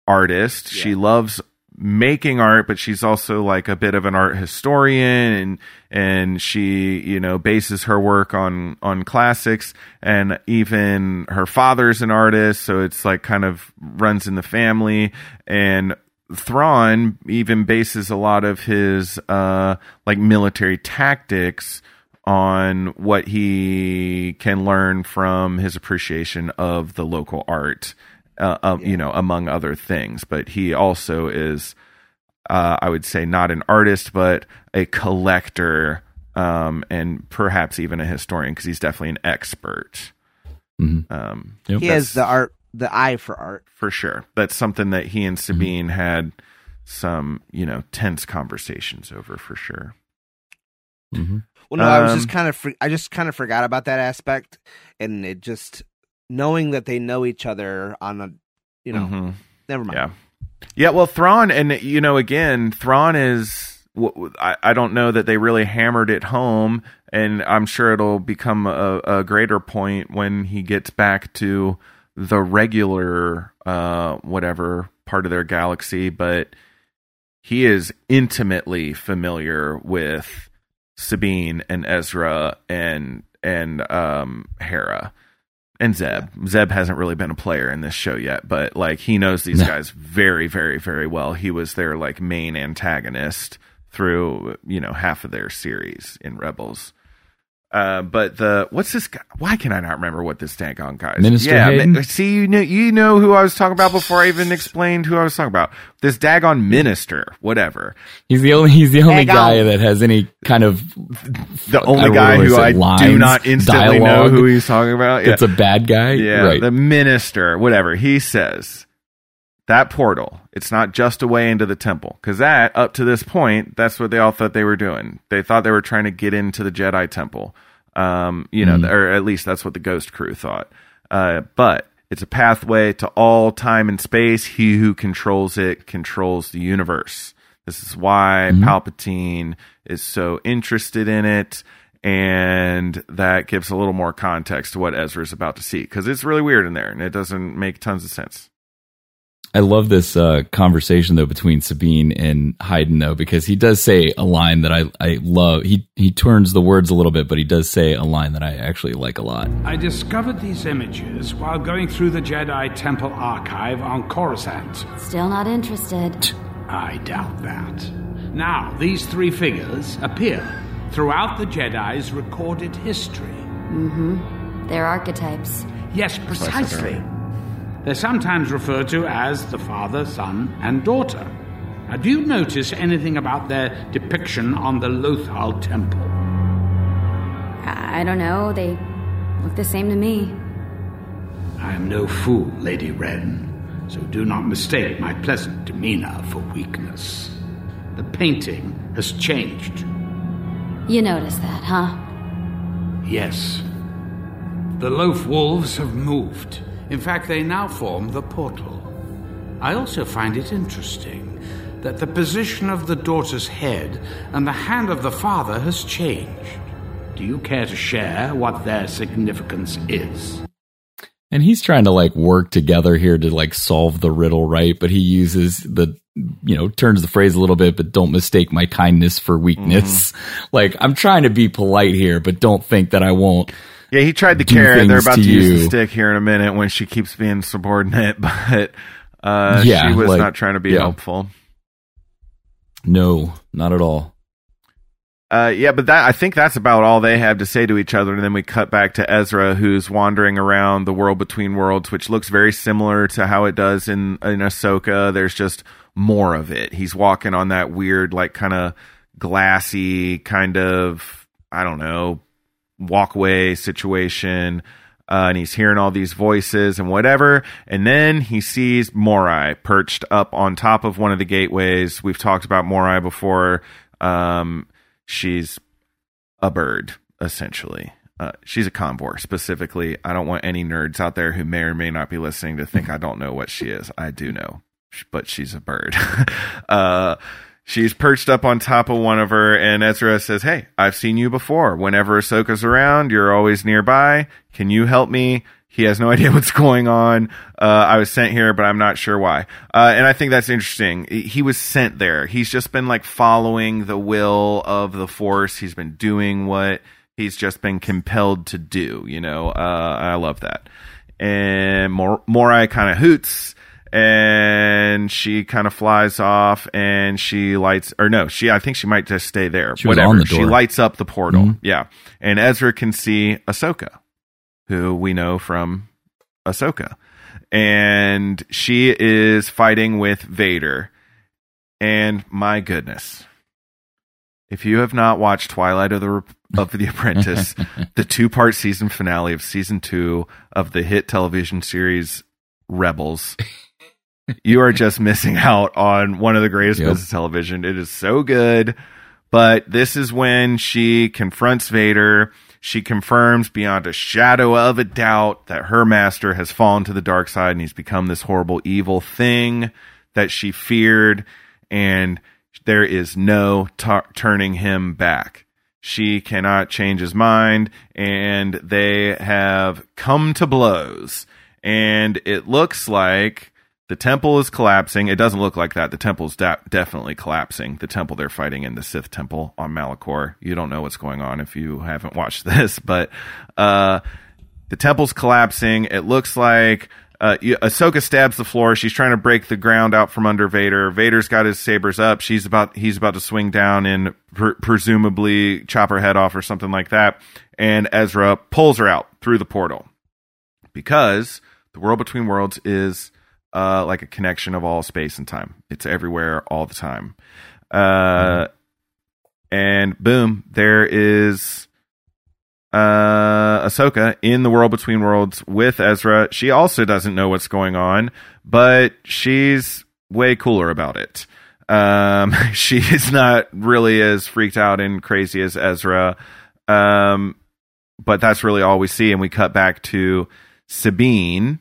artist. She loves making art but she's also like a bit of an art historian and and she you know bases her work on on classics and even her father's an artist so it's like kind of runs in the family and Thrawn even bases a lot of his uh, like military tactics on what he can learn from his appreciation of the local art, uh, uh, you know, among other things. But he also is, uh, I would say, not an artist, but a collector, um, and perhaps even a historian because he's definitely an expert. Mhm. Um, He has the art, the eye for art. for sure. That's something that he and Sabine had some, you know, tense conversations over for sure. Mhm. Well, no, I was Um, just kind of, fr- I just kind of forgot about that aspect, and it just knowing that they know each other on a, you know, Mhm. never mind. Yeah. Yeah, well, Thrawn, and you know, again, Thrawn is. I don't know that they really hammered it home, and I'm sure it'll become a, a greater point when he gets back to the regular, uh, whatever part of their galaxy. But he is intimately familiar with Sabine and Ezra and and um, Hera and Zeb. Zeb hasn't really been a player in this show yet, but like he knows these No. guys very, very, very well. He was their like main antagonist through you know half of their series in Rebels. Uh, but the what's this guy? Why can I not remember what this daggone guy is? Minister yeah, Hayden? mi- see, you know, you know who I was talking about before I even explained who I was talking about. This daggone minister, whatever. He's the only he's the only Hang on. guy that has any kind of The only guy who who is it I do not instantly know who he's talking about. It's a bad guy. Yeah, right. the minister, whatever he says, that portal, it's not just a way into the temple. Because that, up to this point, that's what they all thought they were doing. They thought they were trying to get into the Jedi temple. Um, you know, Mhm. or at least that's what the Ghost crew thought. Uh, but it's a pathway to all time and space. He who controls it controls the universe. This is why Mhm. Palpatine is so interested in it. And that gives a little more context to what Ezra is about to see because it's really weird in there and it doesn't make tons of sense. I love this uh, conversation though between Sabine and Hayden though because he does say a line that I I love. He he turns the words a little bit, but he does say a line that I actually like a lot. I discovered these images while going through the Jedi Temple archive on Coruscant. Still not interested. I doubt that. Now, these three figures appear throughout the Jedi's recorded history. Mm-hmm. They're archetypes. Yes, precisely. They're sometimes referred to as the father, son, and daughter. Now, do you notice anything about their depiction on the Lothal Temple? I don't know. They look the same to me. I am no fool, Lady Wren, so do not mistake my pleasant demeanor for weakness. The painting has changed. You notice that, huh? Yes. The Loth wolves have moved. In fact, they now form the portal. I also find it interesting that the position of the daughter's head and the hand of the father has changed. Do you care to share what their significance is? And he's trying to like work together here to like solve the riddle, right? But he uses the you know turns the phrase a little bit, but don't mistake my kindness for weakness. Mm-hmm. Like I'm trying to be polite here, but don't think that I won't. Yeah, he tried the do carrot. They're about to, to use the stick here in a minute when she keeps being subordinate, but uh, Yeah, she was like- not trying to be yeah. helpful. No, not at all. Uh, yeah, but that I think that's about all they have to say to each other, and then we cut back to Ezra, who's wandering around the world between worlds, which looks very similar to how it does in in Ahsoka. There's just more of it. He's walking on that weird, like kind of glassy kind of I don't know walkway situation. Uh, and he's hearing all these voices and whatever. And then he sees Morai perched up on top of one of the gateways. We've talked about Morai before. Um, she's a bird, essentially. Uh, she's a convor specifically. I don't want any nerds out there who may or may not be listening to think I don't know what she is. I do know, but she's a bird. uh, she's perched up on top of one of her, and Ezra says, Hey, I've seen you before. Whenever Ahsoka's around, you're always nearby. Can you help me? He has no idea what's going on. Uh, I was sent here, but I'm not sure why. Uh, and I think that's interesting. He was sent there. He's just been like following the will of the Force. He's been doing what he's just been compelled to do. You know, uh, I love that. And Mor- Morai kind of hoots and she kind of flies off and she lights or no she i think she might just stay there. She whatever. on the she lights up the portal. Mhm. yeah. And ezra can see ahsoka who we know from ahsoka. And she is fighting with vader. And my goodness if you have not watched twilight of the of the apprentice the two part season finale of season two of the hit television series rebels you are just missing out on one of the greatest Yep. bits of television. It is so good. But this is when she confronts Vader. She confirms beyond a shadow of a doubt that her master has fallen to the dark side and he's become this horrible, evil thing that she feared. And there is no tu- turning him back. She cannot change his mind, and they have come to blows. And it looks like the temple is collapsing. It doesn't look like that. The temple's de- definitely collapsing. The temple they're fighting in the Sith temple on Malachor. You don't know what's going on if you haven't watched this, but uh, the temple's collapsing. It looks like uh, Ahsoka stabs the floor. She's trying to break the ground out from under Vader. Vader's got his sabers up. She's about he's about to swing down and pre- presumably chop her head off or something like that. And Ezra pulls her out through the portal because the world between worlds is uh, like a connection of all space and time. It's everywhere all the time. Uh, and boom, there is uh, Ahsoka in the world between worlds with Ezra. She also doesn't know what's going on, but she's way cooler about it. Um, she's not really as freaked out and crazy as Ezra. Um, but that's really all we see. And we cut back to Sabine,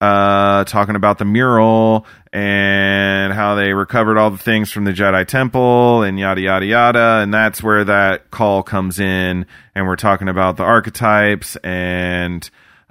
uh, talking about the mural and how they recovered all the things from the Jedi Temple and yada, yada, yada. And that's where that call comes in. And we're talking about the archetypes and,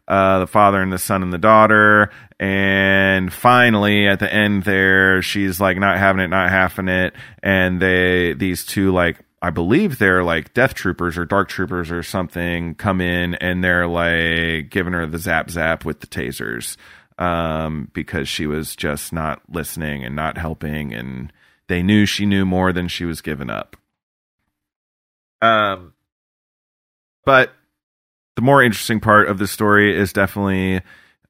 uh, the father and the son and the daughter. And finally, at the end there, she's like not having it, not having it. And they, these two, like, I believe they're like death troopers or dark troopers or something come in and they're like giving her the zap zap with the tasers um, because she was just not listening and not helping and they knew she knew more than she was giving up. Um, but the more interesting part of the story is definitely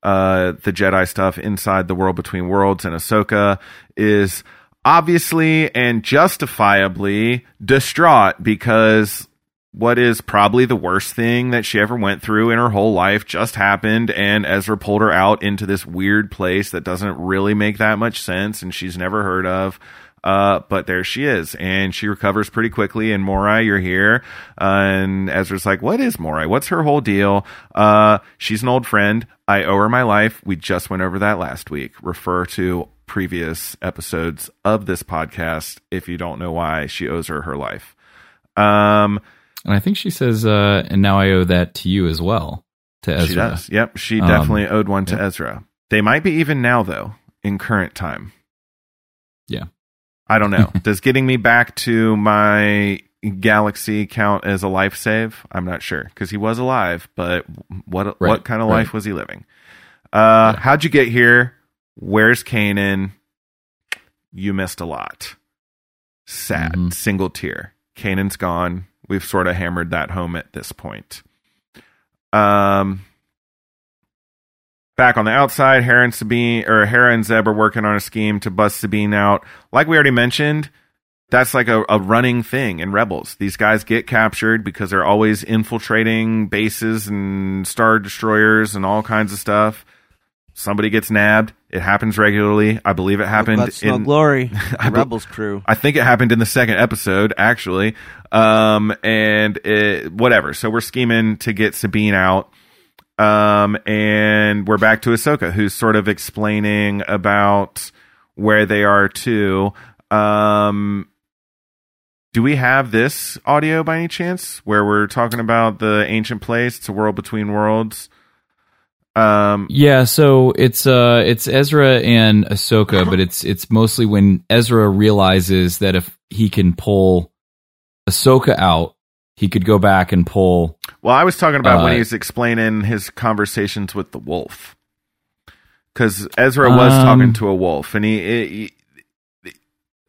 uh, the Jedi stuff inside the world between worlds, and Ahsoka is obviously and justifiably distraught because what is probably the worst thing that she ever went through in her whole life just happened and Ezra pulled her out into this weird place that doesn't really make that much sense and she's never heard of uh, but there she is, and she recovers pretty quickly. And Morai, you're here. Uh, and Ezra's like, "What is Morai? What's her whole deal? Uh, she's an old friend. I owe her my life. We just went over that last week. Refer to previous episodes of this podcast if you don't know why she owes her her life. Um, And I think she says, uh, and now I owe that to you as well, to Ezra. She does. Yep, she Um, definitely owed one to yeah. Ezra. They might be even now though, in current time. Yeah. I don't know. Does getting me back to my galaxy count as a life save? I'm not sure because he was alive, but what Right, what kind of right. life was he living? Uh, how'd you get here? Where's Kanan? You missed a lot. Sad, Mm-hmm. single tear. Kanan's gone. We've sort of hammered that home at this point. Um, back on the outside, Hera and Sabine or Hera and Zeb are working on a scheme to bust Sabine out. Like we already mentioned, that's like a, a running thing in Rebels. These guys get captured because they're always infiltrating bases and star destroyers and all kinds of stuff. Somebody gets nabbed. It happens regularly. I believe it happened in glory. I be- Rebels crew. I think it happened in the second episode, actually. Um, and it, whatever. So we're scheming to get Sabine out. Um, and we're back to Ahsoka, who's sort of explaining about where they are too. Um, do we have this audio by any chance where we're talking about the ancient place? It's a world between worlds. Um, Yeah, so it's uh it's Ezra and Ahsoka, but it's it's mostly when Ezra realizes that if he can pull Ahsoka out, he could go back and pull Well, I was talking about when Uh, he's explaining his conversations with the wolf. because Ezra was Um, talking to a wolf, and he. he, he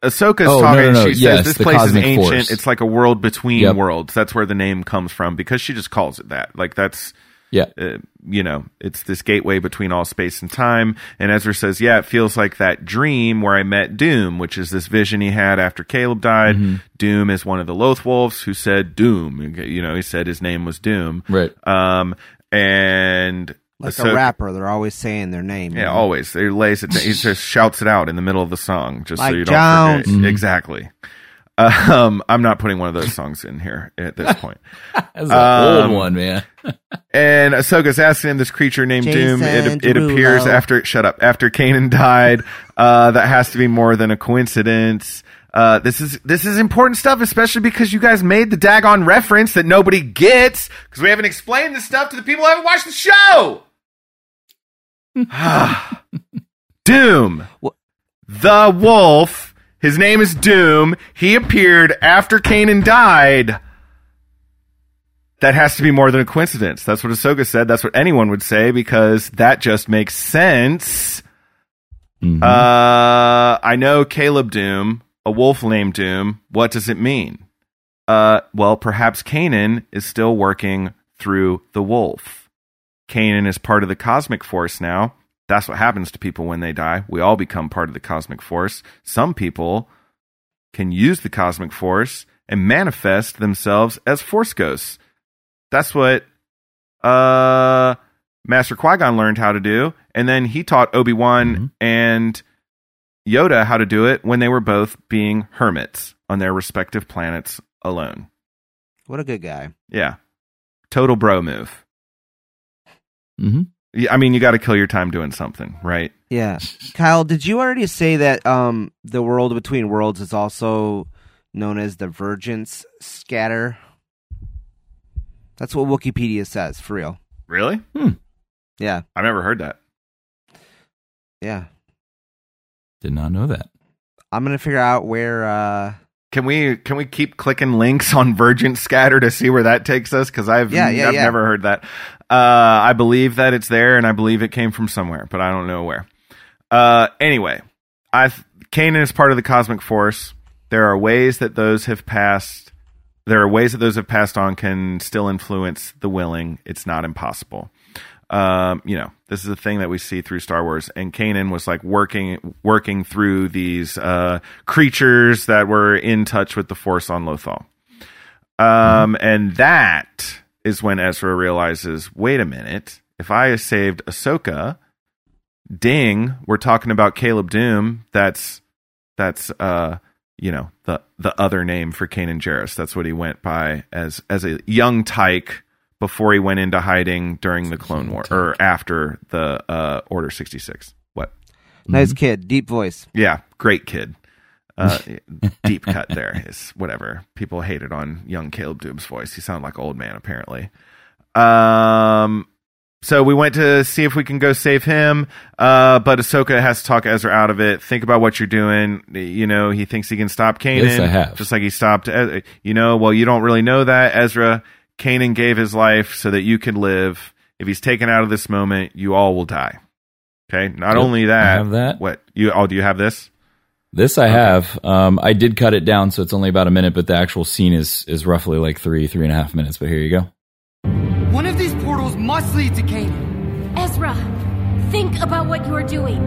Ahsoka's Oh, talking. no, no. She says Yes, this place is ancient. force. It's like a world between Yep. worlds. That's where the name comes from because she just calls it that. Like that's Yeah. uh, you know, it's this gateway between all space and time. And Ezra says, yeah, it feels like that dream where I met Dume, which is this vision he had after Caleb died. Mm-hmm. Dume is one of the Loth Wolves who said Dume. You know, he said his name was Dume. Right. Um, and Like Ahsoka- a rapper, they're always saying their name. you Yeah, know? always. He lays it. He just shouts it out in the middle of the song, just so you don't Jones. forget. Mhm. Exactly. Um, I'm not putting one of those songs in here at this point. That's an Um, old one, man. And Ahsoka's asking him this creature named Dume. It, it appears Derulo. after shut up after Kanan died. Uh, that has to be more than a coincidence. Uh, this is this is important stuff, especially because you guys made the Dagon reference that nobody gets because we haven't explained this stuff to the people who haven't watched the show. Dume, the wolf. His name is Dume. He appeared after Kanan died. That has to be more than a coincidence. That's what Ahsoka said. That's what anyone would say because that just makes sense. Mhm. Uh, I know Caleb Dume, a wolf named Dume. What does it mean? Uh, well, perhaps Kanan is still working through the wolf. Kanan is part of the cosmic force now. That's what happens to people when they die. We all become part of the cosmic force. Some people can use the cosmic force and manifest themselves as force ghosts. That's what uh Master Qui-Gon learned how to do, and then he taught Obi-Wan Mhm. and Yoda how to do it when they were both being hermits on their respective planets alone. What a good guy. Yeah. Total bro move. Mhm. Yeah, I mean, you got to kill your time doing something, right? Yeah. Kyle, did you already say that um the world between worlds is also known as the Vergence scatter? That's what Wikipedia says, for real. Really? Yeah. I've never heard that. Yeah. Did not know that. I'm gonna figure out where uh Can we can we keep clicking links on Vergence Scatter to see where that takes us? Because I've Yeah, yeah, I've yeah. never heard that. Uh, I believe that it's there, and I believe it came from somewhere, but I don't know where. Uh, anyway, I Kanan is part of the cosmic force. There are ways that those have passed. There are ways that those have passed on can still influence the willing. It's not impossible. Um, you know, this is a thing that we see through Star Wars, and Kanan was like working working through these uh, creatures that were in touch with the Force on Lothal. Um, and that is when Ezra realizes, wait a minute, if I saved Ahsoka, ding, we're talking about Caleb Dume. That's that's uh you know the the other name for Kanan Jarrus. That's what he went by as as a young tyke before he went into hiding during the Clone War or after the uh Order sixty six. What? nice kid, deep voice. Yeah, great kid. Uh, deep cut there is whatever. People hated on young Caleb Dume's voice. He sounded like an old man apparently. Um, so we went to see if we can go save him. Uh, but Ahsoka has to talk Ezra out of it. Think about what you're doing. You know, he thinks he can stop Kanan. Yes, I have. Just like he stopped, you know, well, you don't really know that. Ezra, Kanan gave his life so that you could live. If he's taken out of this moment, you all will die. Okay. Not Yep, only that, have that. what you, oh, do you have this? This I have. Um, I did cut it down, so it's only about a minute, but the actual scene is is roughly like three, three and a half minutes. But here you go. One of these portals must lead to Kanan. Ezra, think about what you're doing.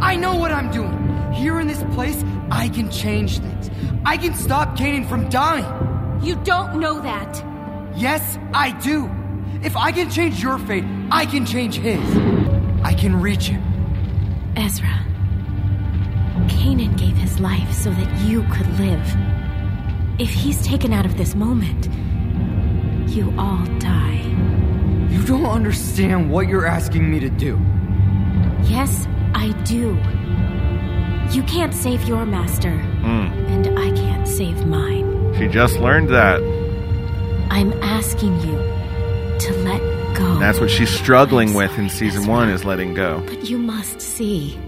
I know what I'm doing. Here in this place, I can change things. I can stop Kanan from dying. You don't know that. Yes, I do. If I can change your fate, I can change his. I can reach him. Ezra, Kanan gave his life so that you could live. If he's taken out of this moment, you all die. You don't understand what you're asking me to do. Yes, I do. You can't save your master, hmm. and I can't save mine. She just learned that. I'm asking you to let go. That's what she's struggling with in season one is letting go. But you must see.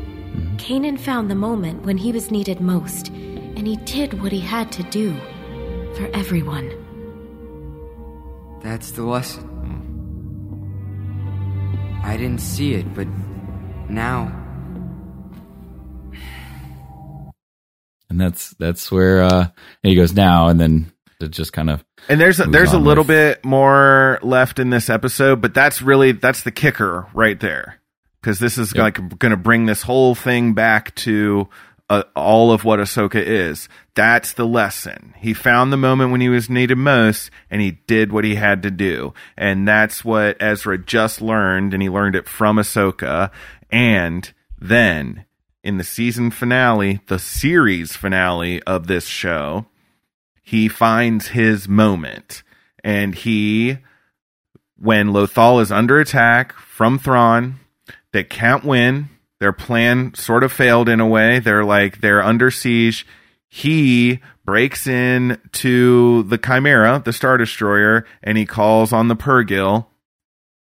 Kanan found the moment when he was needed most, and he did what he had to do for everyone. That's the lesson. I didn't see it, but Now, And that's that's where uh he goes now and then it just kind of And there's a, there's a little with- bit more left in this episode, but that's really that's the kicker right there because this is like going to bring this whole thing back to uh, all of what Ahsoka is. That's the lesson. He found the moment when he was needed most, and he did what he had to do, and that's what Ezra just learned, and he learned it from Ahsoka, and then. In the season finale, the series finale of this show, he finds his moment and he when Lothal is under attack from Thrawn they can't win their plan sort of failed in a way they're like they're under siege he breaks in to the Chimaera the star destroyer and he calls on the purrgil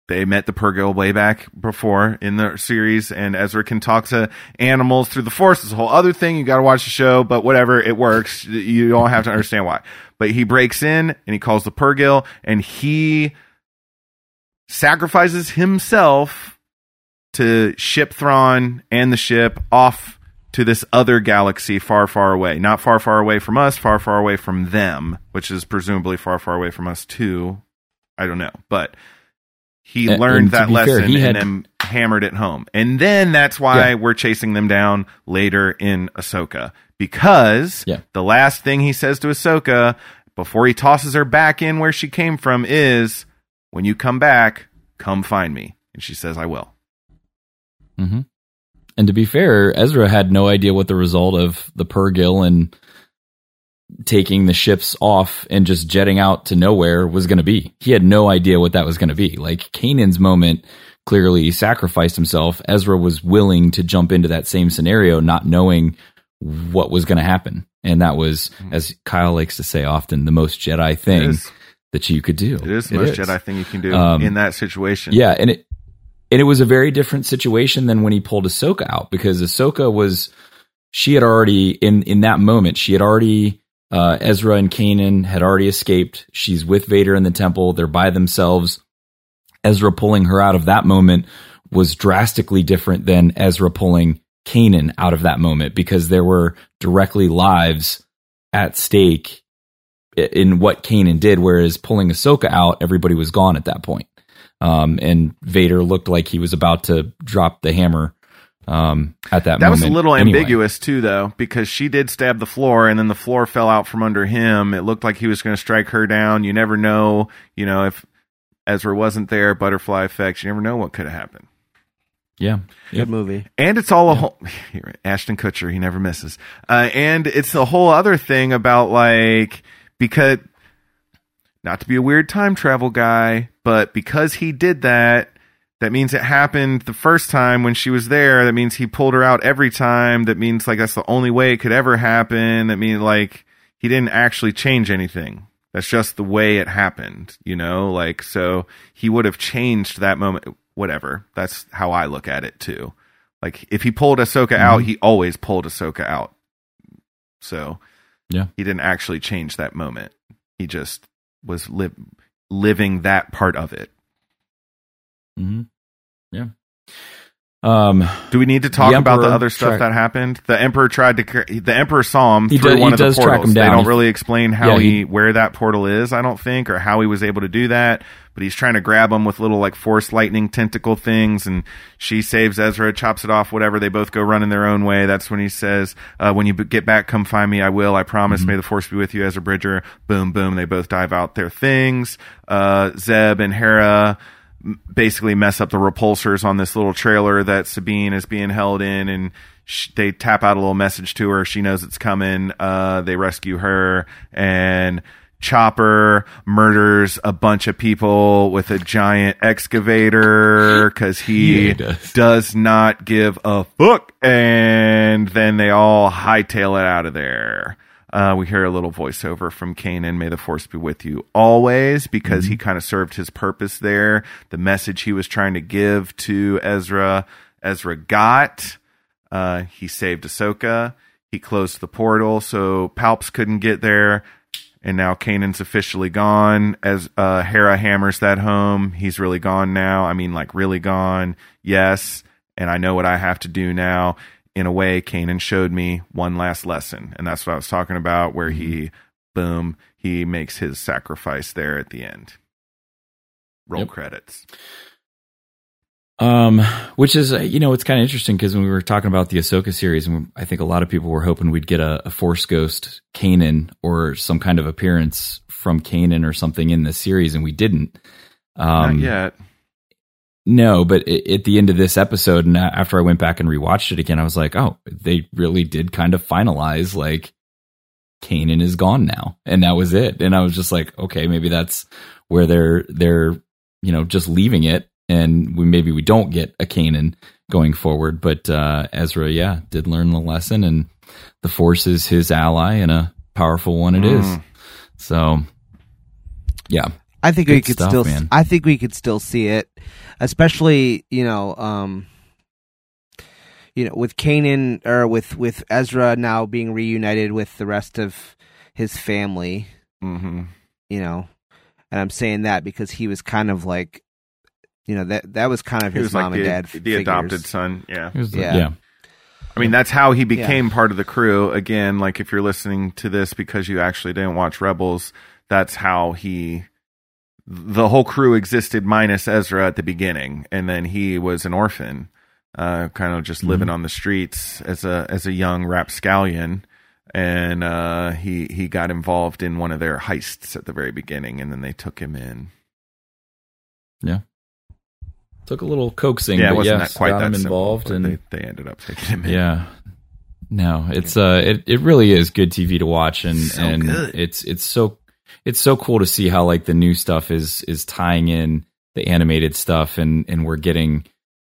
they met the Purrgil way back before in the series, and Ezra can talk to animals through the Force. It's a whole other thing. You got to watch the show, but whatever, it works. You don't have to understand why. But he breaks in and he calls the Purrgil, and he sacrifices himself to ship Thrawn and the ship off to this other galaxy far, far away. Not far, far away from us, far, far away from them, which is presumably far, far away from us too. I don't know, but he learned that fair, lesson had- and then hammered it home. And then that's why Yeah. we're chasing them down later in Ahsoka because Yeah. the last thing he says to Ahsoka before he tosses her back in where she came from is, "When you come back, come find me." And she says, "I will." Hmm And to be fair, Ezra had no idea what the result of the Purrgil and taking the ships off and just jetting out to nowhere was going to be. He had no idea what that was going to be. Like Kanan's moment clearly sacrificed himself. Ezra was willing to jump into that same scenario, not knowing what was going to happen. And that was, as Kyle likes to say often, the most Jedi thing that you could do. It is the most Jedi thing you can do Um, in that situation. Yeah, and it and it was a very different situation than when he pulled Ahsoka out because Ahsoka was she had already in in that moment she had already uh, Ezra and Kanan had already escaped. She's with Vader in the temple. They're by themselves. Ezra pulling her out of that moment was drastically different than Ezra pulling Kanan out of that moment because there were directly lives at stake in what Kanan did, whereas pulling Ahsoka out, everybody was gone at that point. Um, and Vader looked like he was about to drop the hammer um, at that, That moment. was a little anyway. ambiguous too, though, because she did stab the floor, and then the floor fell out from under him. It looked like he was going to strike her down. You never know, you know, if Ezra wasn't there, butterfly effects. You never know what could have happened. Yeah, Good movie. And it's all a whole Ashton Kutcher, he never misses. Uh, and it's a whole other thing about like because not to be a weird time travel guy, but because he did that, that means it happened the first time when she was there. That means he pulled her out every time. That means like that's the only way it could ever happen. That means like he didn't actually change anything. That's just the way it happened, you know? Like so he would have changed that moment whatever. That's how I look at it too. Like if he pulled Ahsoka out, Mhm. he always pulled Ahsoka out. So Yeah. he didn't actually change that moment. He just was li- living that part of it. Mm-hmm. Yeah. Um, Do we need to talk The about the other stuff track- that happened? The Emperor tried to. The Emperor saw him He through does- one of the portals. They don't really explain how Yeah, he, he- where that portal is. I don't think, or how he was able to do that. But he's trying to grab him with little like force lightning tentacle things, and she saves Ezra, chops it off. Whatever. They both go running their own way. That's when he says, uh, "When you b- get back, come find me. I will. I promise. Mm-hmm. May the force be with you, Ezra Bridger." Boom, boom. They both dive out their things. Uh, Zeb and Hera basically mess up the repulsors on this little trailer that Sabine is being held in, and sh- they tap out a little message to her. She knows it's coming. Uh, they rescue her, and Chopper murders a bunch of people with a giant excavator because he, Yeah, he does. does not give a fuck. And then they all hightail it out of there. Uh, we hear a little voiceover from Kanan. May the force be with you always, because he kind of served his purpose there. The message he was trying to give to Ezra, Ezra got. Uh, he saved Ahsoka. He closed the portal so Palps couldn't get there. And now Kanan's officially gone. As uh, Hera hammers that home, he's really gone now. I mean, like really gone. Yes. and I know what I have to do now. In a way, Kanan showed me one last lesson, and that's what I was talking about. Where he, boom, he makes his sacrifice there at the end. Roll Yep. credits. Um, which is uh, you know it's kind of interesting because when we were talking about the Ahsoka series, and I think a lot of people were hoping we'd get a, a Force Ghost Kanan or some kind of appearance from Kanan or something in this series, and we didn't. Um, Not yet. No, but i at the end of this episode, and after I went back and rewatched it again, I was like, oh, they really did kind of finalize like Kanan is gone now, and that was it. And I was just like, okay, maybe that's where they're they're you know just leaving it, and we maybe we don't get a Kanan going forward. But uh, Ezra, yeah, did learn the lesson, and the Force is his ally, and a powerful one it is. Mm. So, yeah, I think Good we could stuff, still. man. I think we could still see it, especially you know, um, you know, with Kanan or with with Ezra now being reunited with the rest of his family. Mm-hmm. You know, and I'm saying that because he was kind of like, you know, that that was kind of He his was like mom the, and dad. the figures. adopted son. Yeah. The- Yeah. yeah. I mean, that's how he became part of the crew. Again, like if you're listening to this because you actually didn't watch Rebels, that's how he. The whole crew existed minus Ezra at the beginning, and then he was an orphan, uh, kind of just living on the streets as a as a young rapscallion, and uh, he he got involved in one of their heists at the very beginning, and then they took him in. Yeah. Took a little coaxing, yeah, but wasn't yes, that quite got that him simple, involved, and they, they ended up taking him in. yeah, no, it's uh, it it really is good TV to watch, and So and good. it's it's so it's so cool to see how like the new stuff is is tying in the animated stuff, and and we're getting.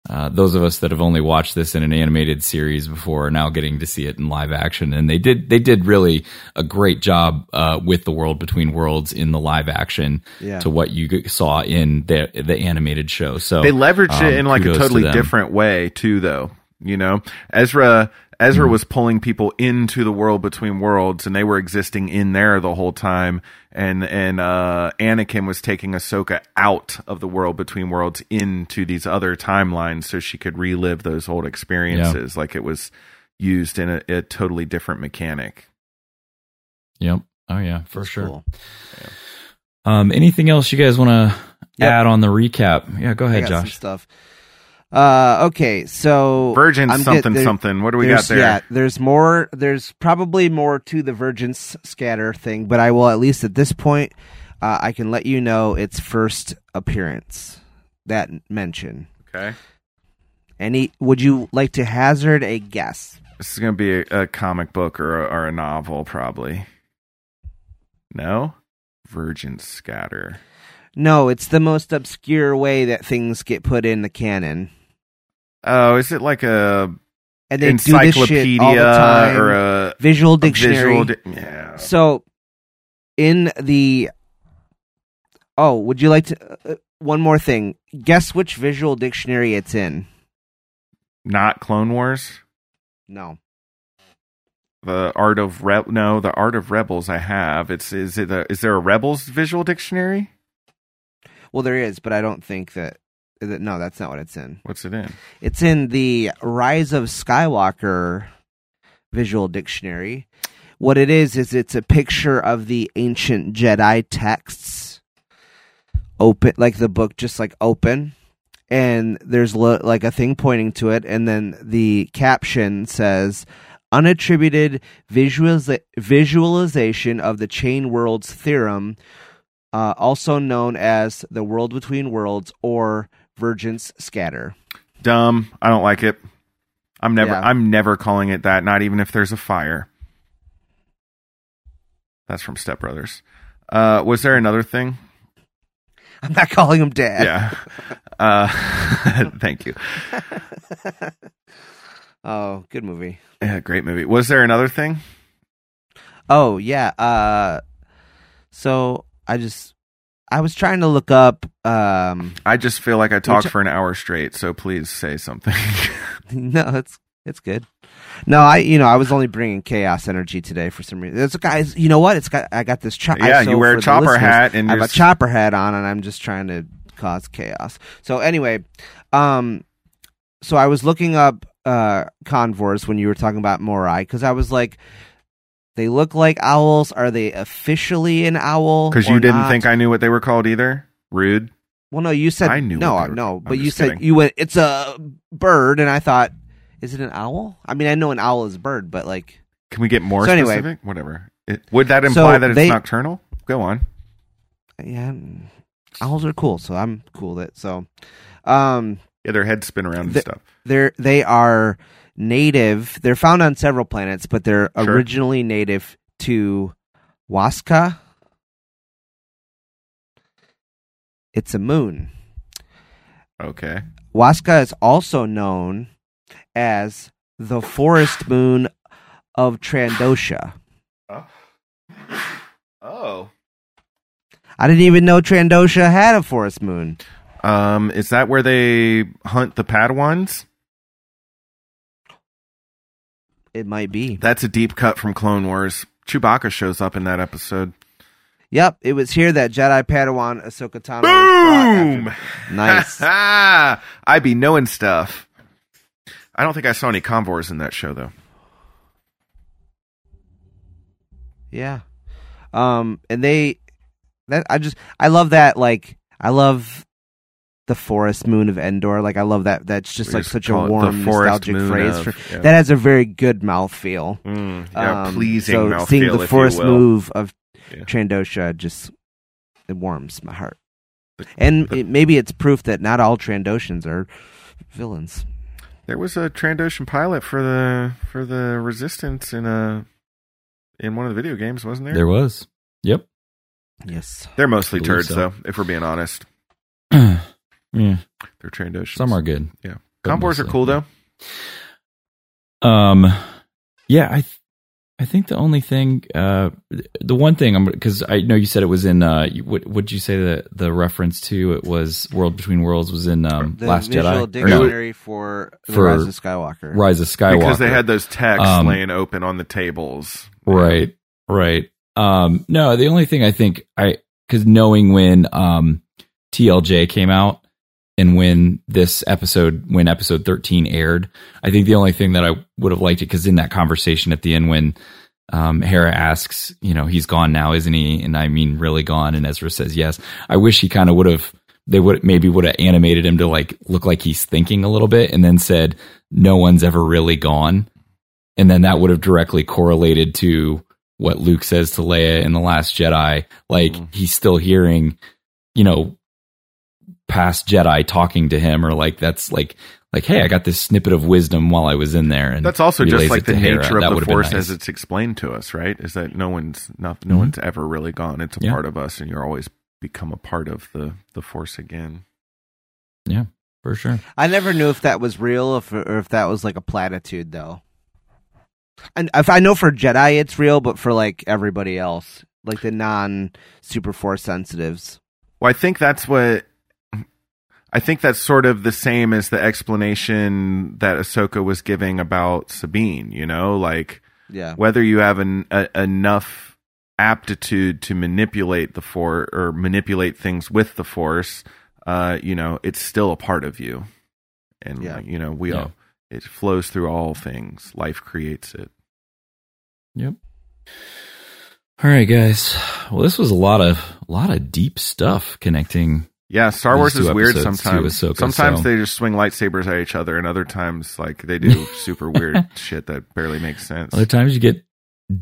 Uh, those of us that have only watched this in an animated series before are now getting to see it in live action, and they did they did really a great job uh, with the World Between Worlds in the live action Yeah. to what you saw in the the animated show. So they leveraged um, it in like a kudos to totally different way too though you know ezra ezra Mm-hmm. was pulling people into the world between worlds and they were existing in there the whole time and and uh anakin was taking ahsoka out of the world between worlds into these other timelines so she could relive those old experiences like it was used in a, a totally different mechanic Yep. Oh yeah, for That's sure. cool. Um, anything else you guys want to Yep. add on the recap? Yeah, go I ahead, got some Josh. stuff. Uh, okay, so Virgin I'm something there- something. What do we got there? Yeah, there's more. There's probably more to the Vergence scatter thing, but I will at least at this point, uh, I can let you know its first appearance. That mention. okay Any? Would you like to hazard a guess? this is gonna be a, a comic book or a, or a novel probably no Vergence scatter No, it's the most obscure way that things get put in the canon, Oh, is it like a and they do encyclopedia all the or a visual a dictionary. visual di- yeah. So, in the oh, would you like to? Uh, one more thing. Guess which visual dictionary it's in. Not Clone Wars. No. The Art of Re- no, the Art of Rebels. I have. It's is it a, is there a Rebels visual dictionary? Well, there is, but I don't think that. that no, that's not what it's in. What's it in? It's in the Rise of Skywalker visual dictionary. What it is is it's a picture of the ancient Jedi texts open like the book just like open and there's lo- like a thing pointing to it and then the caption says unattributed visualiza- visualization of the chain worlds theorem uh, also known as the world between worlds or Vergence scatter. Dumb. I don't like it. I'm never. Yeah. I'm never calling it that. Not even if there's a fire. That's from Step Brothers. Uh, was there another thing? I'm not calling him dad. Yeah. Uh, thank you. oh, good movie. Yeah, great movie. Was there another thing? Oh yeah. Uh, so I just I was trying to look up. Um, I just feel like I talked for an hour straight, so please say something. no, it's it's good. No, I you know I was only bringing chaos energy today for some reason. It's guys. You know what? It's got I got this. Cho- Yeah, so you wear a chopper hat and I have a s- chopper hat on, and I'm just trying to cause chaos. So anyway, um, so I was looking up uh convors when you were talking about Morai because I was like, they look like owls. Are they officially an owl? Because you didn't not? think I knew what they were called either. Rude. Well, no, you said I knew no, what they were- no, but you said kidding. you went. It's a bird, and I thought, is it an owl? I mean, I know an owl is a bird, but like, Can we get more So anyway- specific? Whatever. It, would that So imply that it's they- nocturnal? Go on. yeah, owls are cool, so I'm cool with it. So, um, Yeah, their heads spin around and the- stuff. they're they are native. They're found on several planets, but they're Sure. originally native to Wasskah. It's a moon. Okay. Wasskah is also known as the forest moon of Trandosha. Oh. oh. I didn't even know Trandosha had a forest moon. Um, is that where they hunt the Padawans? It might be. That's a deep cut from Clone Wars. Chewbacca shows up in that episode. Yep, it was here that Jedi Padawan Ahsoka Tano Boom! Nice. I be knowing stuff. I don't think I saw any convors in that show though. Yeah. Um and they that I just I love that like I love the forest moon of Endor. Like I love that that's just We like just such a call it the warm nostalgic phrase of- for yeah. that has a very good mouthfeel. Mm, yeah, Um, pleasing so mouthfeel, seeing the forest move of Yeah. Trandosha just it warms my heart. And it, maybe it's proof that not all Trandoshans are villains. There was a Trandoshan pilot for the for the Resistance in a in one of the video games, wasn't there? There was. Yep. Yes. They're mostly turds so. though, if we're being honest. yeah. They're Trandoshans. Some are good. Yeah. but are cool though. Um, yeah, I, th- I think the only thing, uh, the one thing I'm because I know you said it was in. Uh, what would you say the the reference to it was World Between Worlds was in um, The Last visual Jedi Or no, dictionary for, for Rise of Skywalker. Rise of Skywalker Because they had those texts Um, laying open on the tables. Right, right. Um, no, the only thing I think I because knowing when um, TLJ came out and when this episode when episode thirteen aired, I think the only thing that I would have liked it because in that conversation at the end when um, Hera asks, you know, he's gone now, isn't he? And I mean, really gone. And Ezra says yes. I wish he kind of would have. They would maybe would have animated him to like look like he's thinking a little bit, and then said, "No one's ever really gone." and then that would have directly correlated to what Luke says to Leia in the Last Jedi. Like he's still hearing, you know, past Jedi talking to him, or like that's like like, hey, I got this snippet of wisdom while I was in there, and That's also just like the to Hera. nature That of the force nice. as it's explained to us, right? Is that no one's not no Mhm. one's ever really gone. It's a Yeah. part of us, and you're always become a part of the the force again. Yeah, for sure. I never knew if that was real if, or if that was like a platitude, though. And if I know for Jedi it's real, but for like everybody else, like the non super force sensitives. Well, I think that's what. I think that's sort of the same as the explanation that Ahsoka was giving about Sabine. You know, like Yeah. whether you have an, a, enough aptitude to manipulate the force or manipulate things with the force, uh, you know, it's still a part of you, and Yeah. you know, we Yeah. all it flows through all things. Life creates it. Yep. All right, guys. Well, this was a lot of a lot of deep stuff connecting. Yeah, Star Wars is weird episodes to sometimes. Ahsoka, sometimes so- they just swing lightsabers at each other, and other times like they do super weird shit that barely makes sense. Other times you get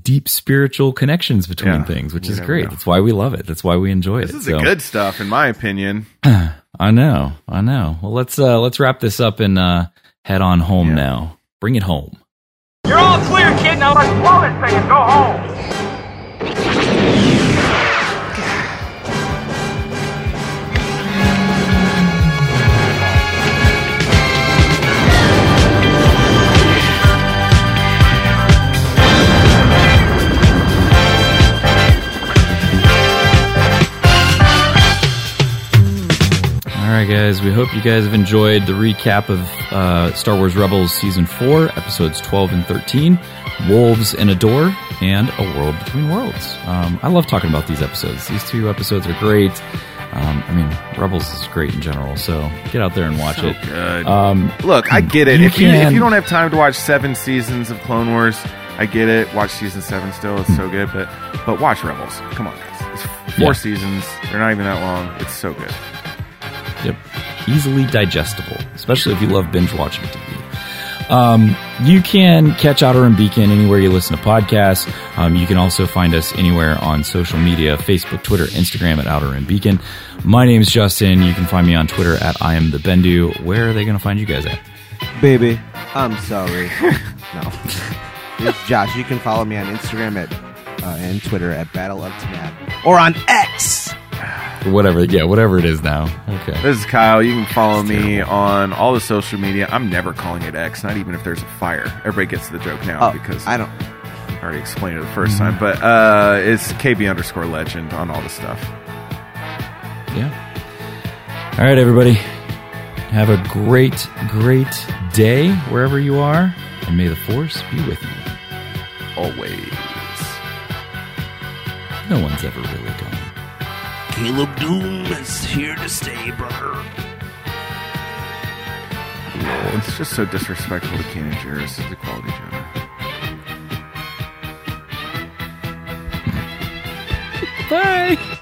deep spiritual connections between Yeah, things, which is great. know. That's why we love it. That's why we enjoy it. This is So- the good stuff, in my opinion. I know, I know. Well, let's uh let's wrap this up and uh head on home now. Bring it home. You're all clear, kid. Now let's blow this thing and go home. Guys. We hope you guys have enjoyed the recap of uh, Star Wars Rebels Season 4, Episodes 12 and 13, Wolves and a Door, and A World Between Worlds. Um, I love talking about these episodes. These two episodes are great. Um, I mean, Rebels is great in general, so get out there and watch So it. good. Um, Look, I get it. you if you if you don't have time to watch seven seasons of Clone Wars, I get it. Watch season seven still; it's so good. But but watch Rebels. Come on, guys. It's four Yeah. seasons. They're not even that long. It's so good. Easily digestible, especially if you love binge watching TV. Um, you can catch Outer Rim Beacon anywhere you listen to podcasts. Um, you can also find us anywhere on social media Facebook, Twitter, Instagram at Outer Rim Beacon. My name is Justin. You can find me on Twitter at I am the Bendu. Where are they going to find you guys at? Baby, I'm sorry. no. It's Josh. You can follow me on Instagram at uh, and Twitter at Battle of Tanab. Or on X. Or whatever. Yeah, whatever it is now. Okay. This is Kyle. You can follow me on all the social media. I'm never calling it X, not even if there's a fire. Everybody gets the joke now Oh, because I don't. I already explained it the 1st time. But uh, it's KB underscore legend on all the stuff. Yeah. All right, everybody. Have a great, great day wherever you are, and may the force be with you. Always. No one's ever really gone. Caleb Dume is here to stay, brother. It's just so disrespectful to Kanan Jarrus as a quality gentleman. Bye.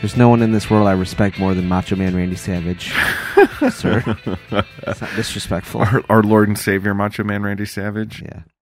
There's no one in this world I respect more than Macho Man Randy Savage. Sir. It's not disrespectful. Our, our Lord and Savior, Macho Man Randy Savage. Yeah.